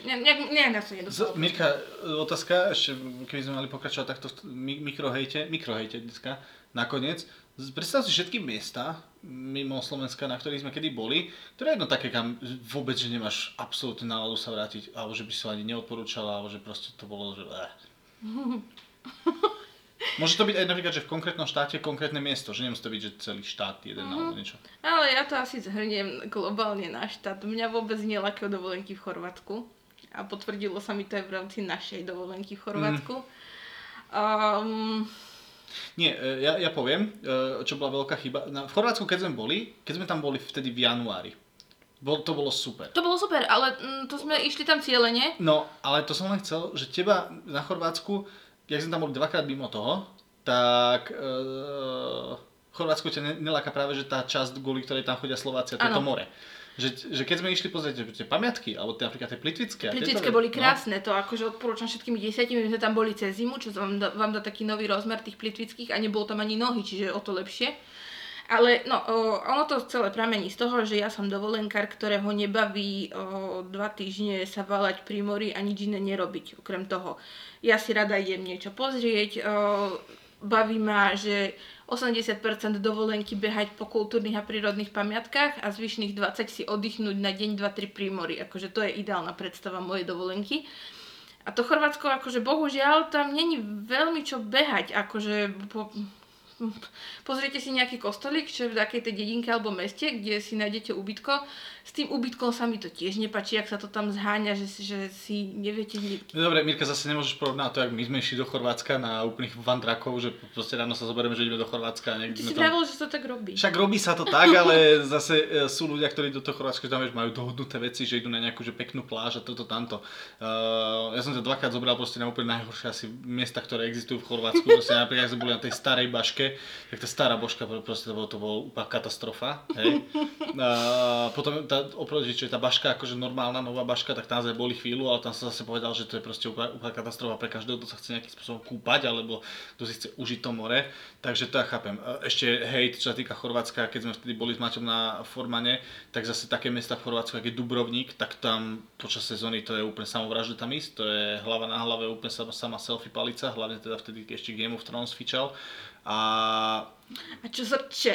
Ne, ne, ne, ne, sa. Mirka, otázka, ešte keby sme mali pokračovať takto v mi- mikrohejte, mikrohejte dneska, nakoniec. Predstav si všetky miesta mimo Slovenska, na ktorých sme kedy boli, ktoré je jedno také, kam vôbec, že nemáš absolútne náladu sa vrátiť, alebo že by si ani neodporúčala, alebo že proste to bolo, že... Eh. (laughs) Môže to byť aj napríklad, že v konkrétnom štáte konkrétne miesto, že nemusí to byť, že celý štát jeden alebo niečo. Ale ja to asi zhrniem globálne na štát. Mňa vôbec nelakajú dovolenky v Chorvátsku. A potvrdilo sa mi to aj v rámci našej dovolenky v Chorvátsku. Um, Nie, e, ja, ja poviem, e, čo bola veľká chyba. Na, v Chorvátsku, keď sme boli, keď sme tam boli vtedy v januári, bol, to bolo super. to bolo super, ale mm, to sme išli tam cieľene. No, ale to som len chcel, že teba na Chorvátsku, jak sme tam boli dvakrát mimo toho, tak e, Chorvátsko ťa ne, neláka práve, že tá časť, kvôli ktorej tam chodia Slováci, a to je to more. Že, že keď sme išli pozrieť tie pamiatky, alebo tie, napríklad tie plitvické. Plitvické boli no, krásne, to akože odporúčam všetkými desiatimi, my sme tam boli cez zimu, čo vám dá, vám dá taký nový rozmer tých plitvických a nebolo tam ani nohy, čiže o to lepšie. Ale no, o, ono to celé pramení z toho, že ja som dovolenkár, ktorého nebaví o, dva týždne sa valať pri mori a nič iné nerobiť. Okrem toho, ja si rada idem niečo pozrieť, o, baví ma, že 80% dovolenky behať po kultúrnych a prírodných pamiatkách a zvyšných 20 si oddychnúť na deň, 2-3 pri mori. Akože to je ideálna predstava mojej dovolenky. A to Chorvátsko, akože bohužiaľ, tam není veľmi čo behať. Akože po, pozriete si nejaký kostolík, čo je v takej tej dedinke alebo meste, kde si nájdete ubytko. S tým ubytkom sa mi to tiež nepáči, ak sa to tam zháňa, že, si- že si neviete... ni- No Dobre, Mirka, zase nemôžeš porovnať to, jak my sme išli do Chorvátska na úplných vandrakov, že proste ráno sa zoberieme, že ideme do Chorvátska Ty si tam... vravil, že sa to tak robí. Však robí sa to tak, ale (laughs) zase e, sú ľudia, ktorí do toho Chorvátska tam majú dohodnuté veci, že idú na nejakú že peknú pláž a toto tamto. Uh, ja som sa dvakrát zobral proste na úplne najhoršie asi miesta, ktoré existujú v Chorvátsku. Proste napríklad, ak sme boli na tej starej baške, tak tá stará božka, proste to bolo, to bolo úplná katastrofa. Hej. Uh, potom tá, oproti, čo je tá baška akože normálna, nová baška, tak tam boli chvíľu, ale tam sa zase povedal, že to je proste úplná, úplná katastrofa pre každého, kto sa chce nejakým spôsobom kúpať, alebo kto si chce užiť to more. Takže to ja chápem. Ešte hejt, čo sa týka Chorvátska, keď sme vtedy boli s Maťom na Formane, tak zase také miesta v Chorvátsku, ako je Dubrovník, tak tam počas sezóny to je úplne samovražda tam ísť, to je hlava na hlave, úplne sama, sama selfie palica, hlavne teda vtedy, keď ešte Game of Thrones fičal. A A čo zrče?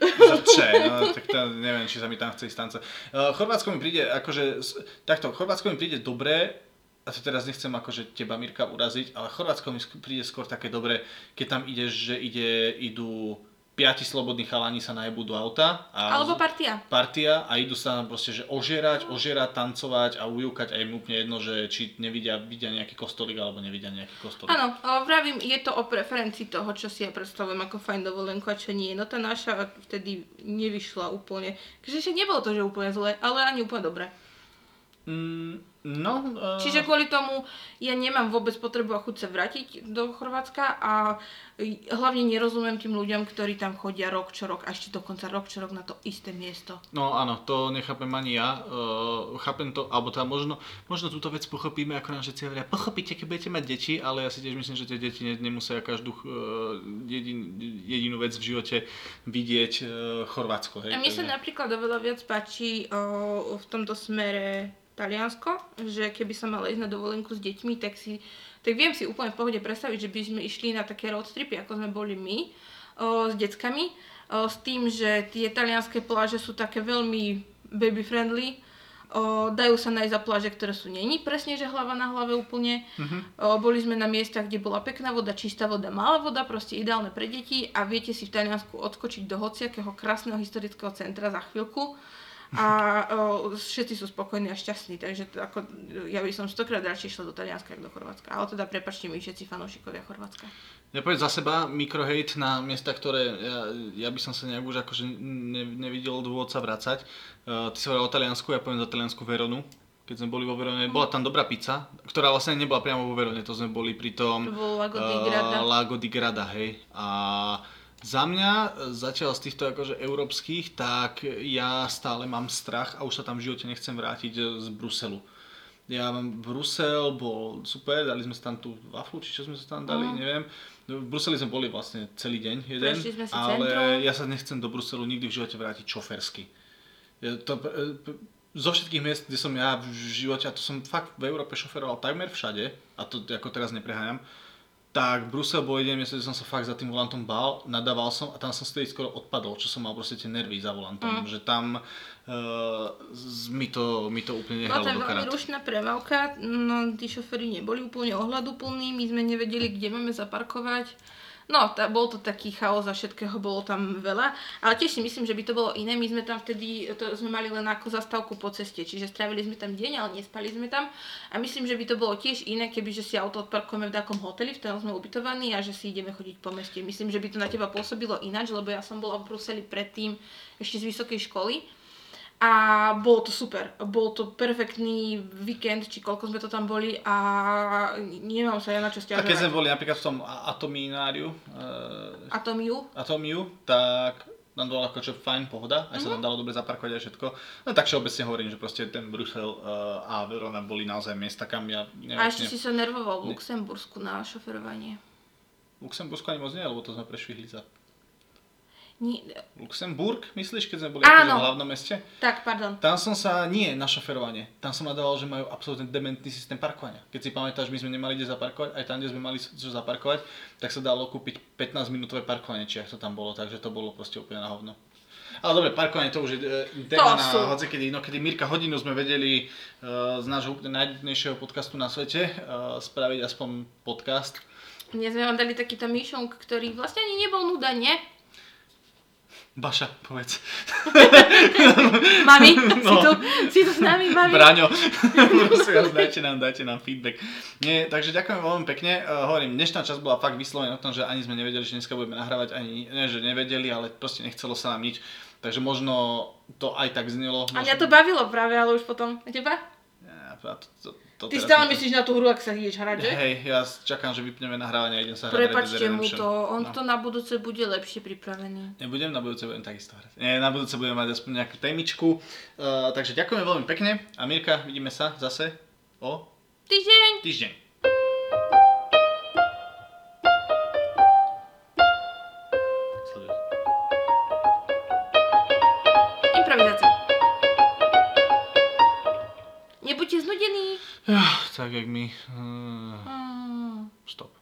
Zrče, no, tak to neviem, či sa mi tam chce ísť tance. Uh, Chorvátsko mi príde, akože, takto, Chorvátsko mi príde dobré, a to teraz nechcem akože teba Mirka uraziť, ale Chorvátsko mi príde skôr také dobré, keď tam ideš, že ide, idú piati slobodní chalani sa najebú do auta. A Alebo partia. partia a idú sa tam proste, že ožierať, ožierať, tancovať a ujúkať a im úplne jedno, že či nevidia, vidia nejaký kostolík alebo nevidia nejaký kostolík. Áno, vravím, je to o preferencii toho, čo si ja predstavujem ako fajn dovolenku a čo nie. No tá naša vtedy nevyšla úplne. Takže však nebolo to, že úplne zle, ale ani úplne dobre. Mm, no, uh, Čiže kvôli tomu ja nemám vôbec potrebu a chuť sa vrátiť do Chorvátska a hlavne nerozumiem tým ľuďom, ktorí tam chodia rok čo rok a ešte dokonca rok čo rok na to isté miesto. No áno, to nechápem ani ja. Uh, chápem to, alebo teda možno, možno túto vec pochopíme, ako nám všetci hovoria, pochopíte, keď budete mať deti, ale ja si tiež myslím, že tie deti ne, nemusia každú uh, jedin, jedinú vec v živote vidieť uh, Chorvátsko. Hej, A mne sa napríklad oveľa viac páči o, v tomto smere Taliansko, že keby som mala ísť na dovolenku s deťmi, tak si tak viem si úplne v pohode predstaviť, že by sme išli na také road tripy, ako sme boli my o, s deckami, o, s tým, že tie talianské pláže sú také veľmi baby friendly, o, dajú sa nájsť za pláže, ktoré sú není presne, že hlava na hlave úplne. O, boli sme na miestach, kde bola pekná voda, čistá voda, malá voda, proste ideálne pre deti a viete si v Taliansku odskočiť do hociakého krásneho historického centra za chvíľku a o, všetci sú spokojní a šťastní, takže to ako, ja by som stokrát radšej šla do Talianska, ako do Chorvátska. Ale teda prepačte mi všetci fanúšikovia Chorvátska. Ja za seba, mikrohate na miesta, ktoré ja, ja by som sa nejak už akože ne, nevidel dôvod sa vracať. Uh, ty si hovoril o Taliansku, ja poviem za Taliansku Veronu. Keď sme boli vo Verone, bola tam dobrá pizza, ktorá vlastne nebola priamo vo Verone, to sme boli pri tom To bolo Lago di eh, Grada. Lago di Grada, hej. A za mňa, e, zatiaľ z týchto akože európskych, tak ja stále mám strach a už sa tam v živote nechcem vrátiť e, z Bruselu. Ja mám Brusel, bol super, dali sme sa tam tú waflu, či čo sme sa tam dali, Mhm. neviem. No, V Bruseli sme boli vlastne celý deň jeden, si ale centrom. ja sa nechcem do Bruselu nikdy v živote vrátiť šofersky. Ja To, e, p- zo všetkých miest, kde som ja v živote, a to som fakt v Európe šoferoval takmer všade, a to ako teraz nepreháňam, tak Brusel bol jeden mieste, kde som sa fakt za tým volantom bál, nadával som a tam som vtedy skoro odpadol, čo som mal proste tie nervy za volantom, mm. že tam uh, mi, to, mi to úplne Bola nehralo tam do veľmi rušná premávka, no tí šoféri neboli úplne ohľaduplní, my sme nevedeli, kde máme zaparkovať. No, tá, bol to taký chaos a všetkého bolo tam veľa, ale tiež si myslím, že by to bolo iné. My sme tam vtedy, to sme mali len ako zastávku po ceste, čiže strávili sme tam deň, ale nespali sme tam. A myslím, že by to bolo tiež iné, keby že si auto odparkujeme v takom hoteli, v ktorom sme ubytovaní a že si ideme chodiť po meste. Myslím, že by to na teba pôsobilo ináč, lebo ja som bola v Bruseli predtým ešte z vysokej školy. A bolo to super. Bol to perfektný víkend, či koľko sme to tam boli a nemám sa ja na čo A keď sme stiažovať. boli napríklad v tom atomináriu, uh, Atomiu. Atomiu, tak nám bolo ako čo fajn pohoda, aj sa Mhm. tam dalo dobre zaparkovať aj všetko. No tak všeobecne hovorím, že proste ten Brusel uh, a Verona boli naozaj miesta, kam ja neviem, A ešte si sa nervoval v Ne- Luxembursku na šoferovanie. Luxembursku ani moc nie, lebo to sme prešvihli za Nie, Luxemburg, myslíš, keď sme boli Áno. akože v hlavnom meste? tak, pardon. Tam som sa, nie na šoferovanie, tam som nadával, že majú absolútne dementný systém parkovania. Keď si pamätáš, my sme nemali kde zaparkovať, aj tam, kde sme mali čo zaparkovať, tak sa dalo kúpiť 15 minútové parkovanie, či ak to tam bolo, takže to bolo proste úplne na hovno. Ale dobre, parkovanie to už je e, téma na sú- hocikedy, no kedy Mirka hodinu sme vedeli e, z nášho úplne najdnejšieho podcastu na svete e, spraviť aspoň podcast. Dnes sme vám dali takýto myšunk, ktorý vlastne ani nebol nuda, nie? Baša, povedz. (laughs) Mami, si, No. tu, si tu s nami, mami? Braňo, (laughs) prosím vás, dajte nám, dajte nám feedback. Nie, takže ďakujem veľmi pekne. Uh, hovorím, dnešná časť bola fakt vyslovená o tom, že ani sme nevedeli, že dneska budeme nahrávať, ani nie, že nevedeli, ale proste nechcelo sa nám nič. Takže možno to aj tak znelo. A Možno... mňa to bavilo práve, ale už potom. A teba? Ja, to, to, to Ty stále to- myslíš na tú hru, ak sa ideš hrať, že? Hej, ja čakám, že vypneme nahrávanie a idem sa hrať Prepačte mu to, on No. to na budúce bude lepšie pripravený. Nebudem, na budúce budem takisto hrať. Nie, na budúce budeme mať aspoň nejakú témičku. Uh, takže ďakujeme veľmi pekne a Mirka, vidíme sa zase o Týždeň! týždeň. Tak jak my. Uh, Mm. stop.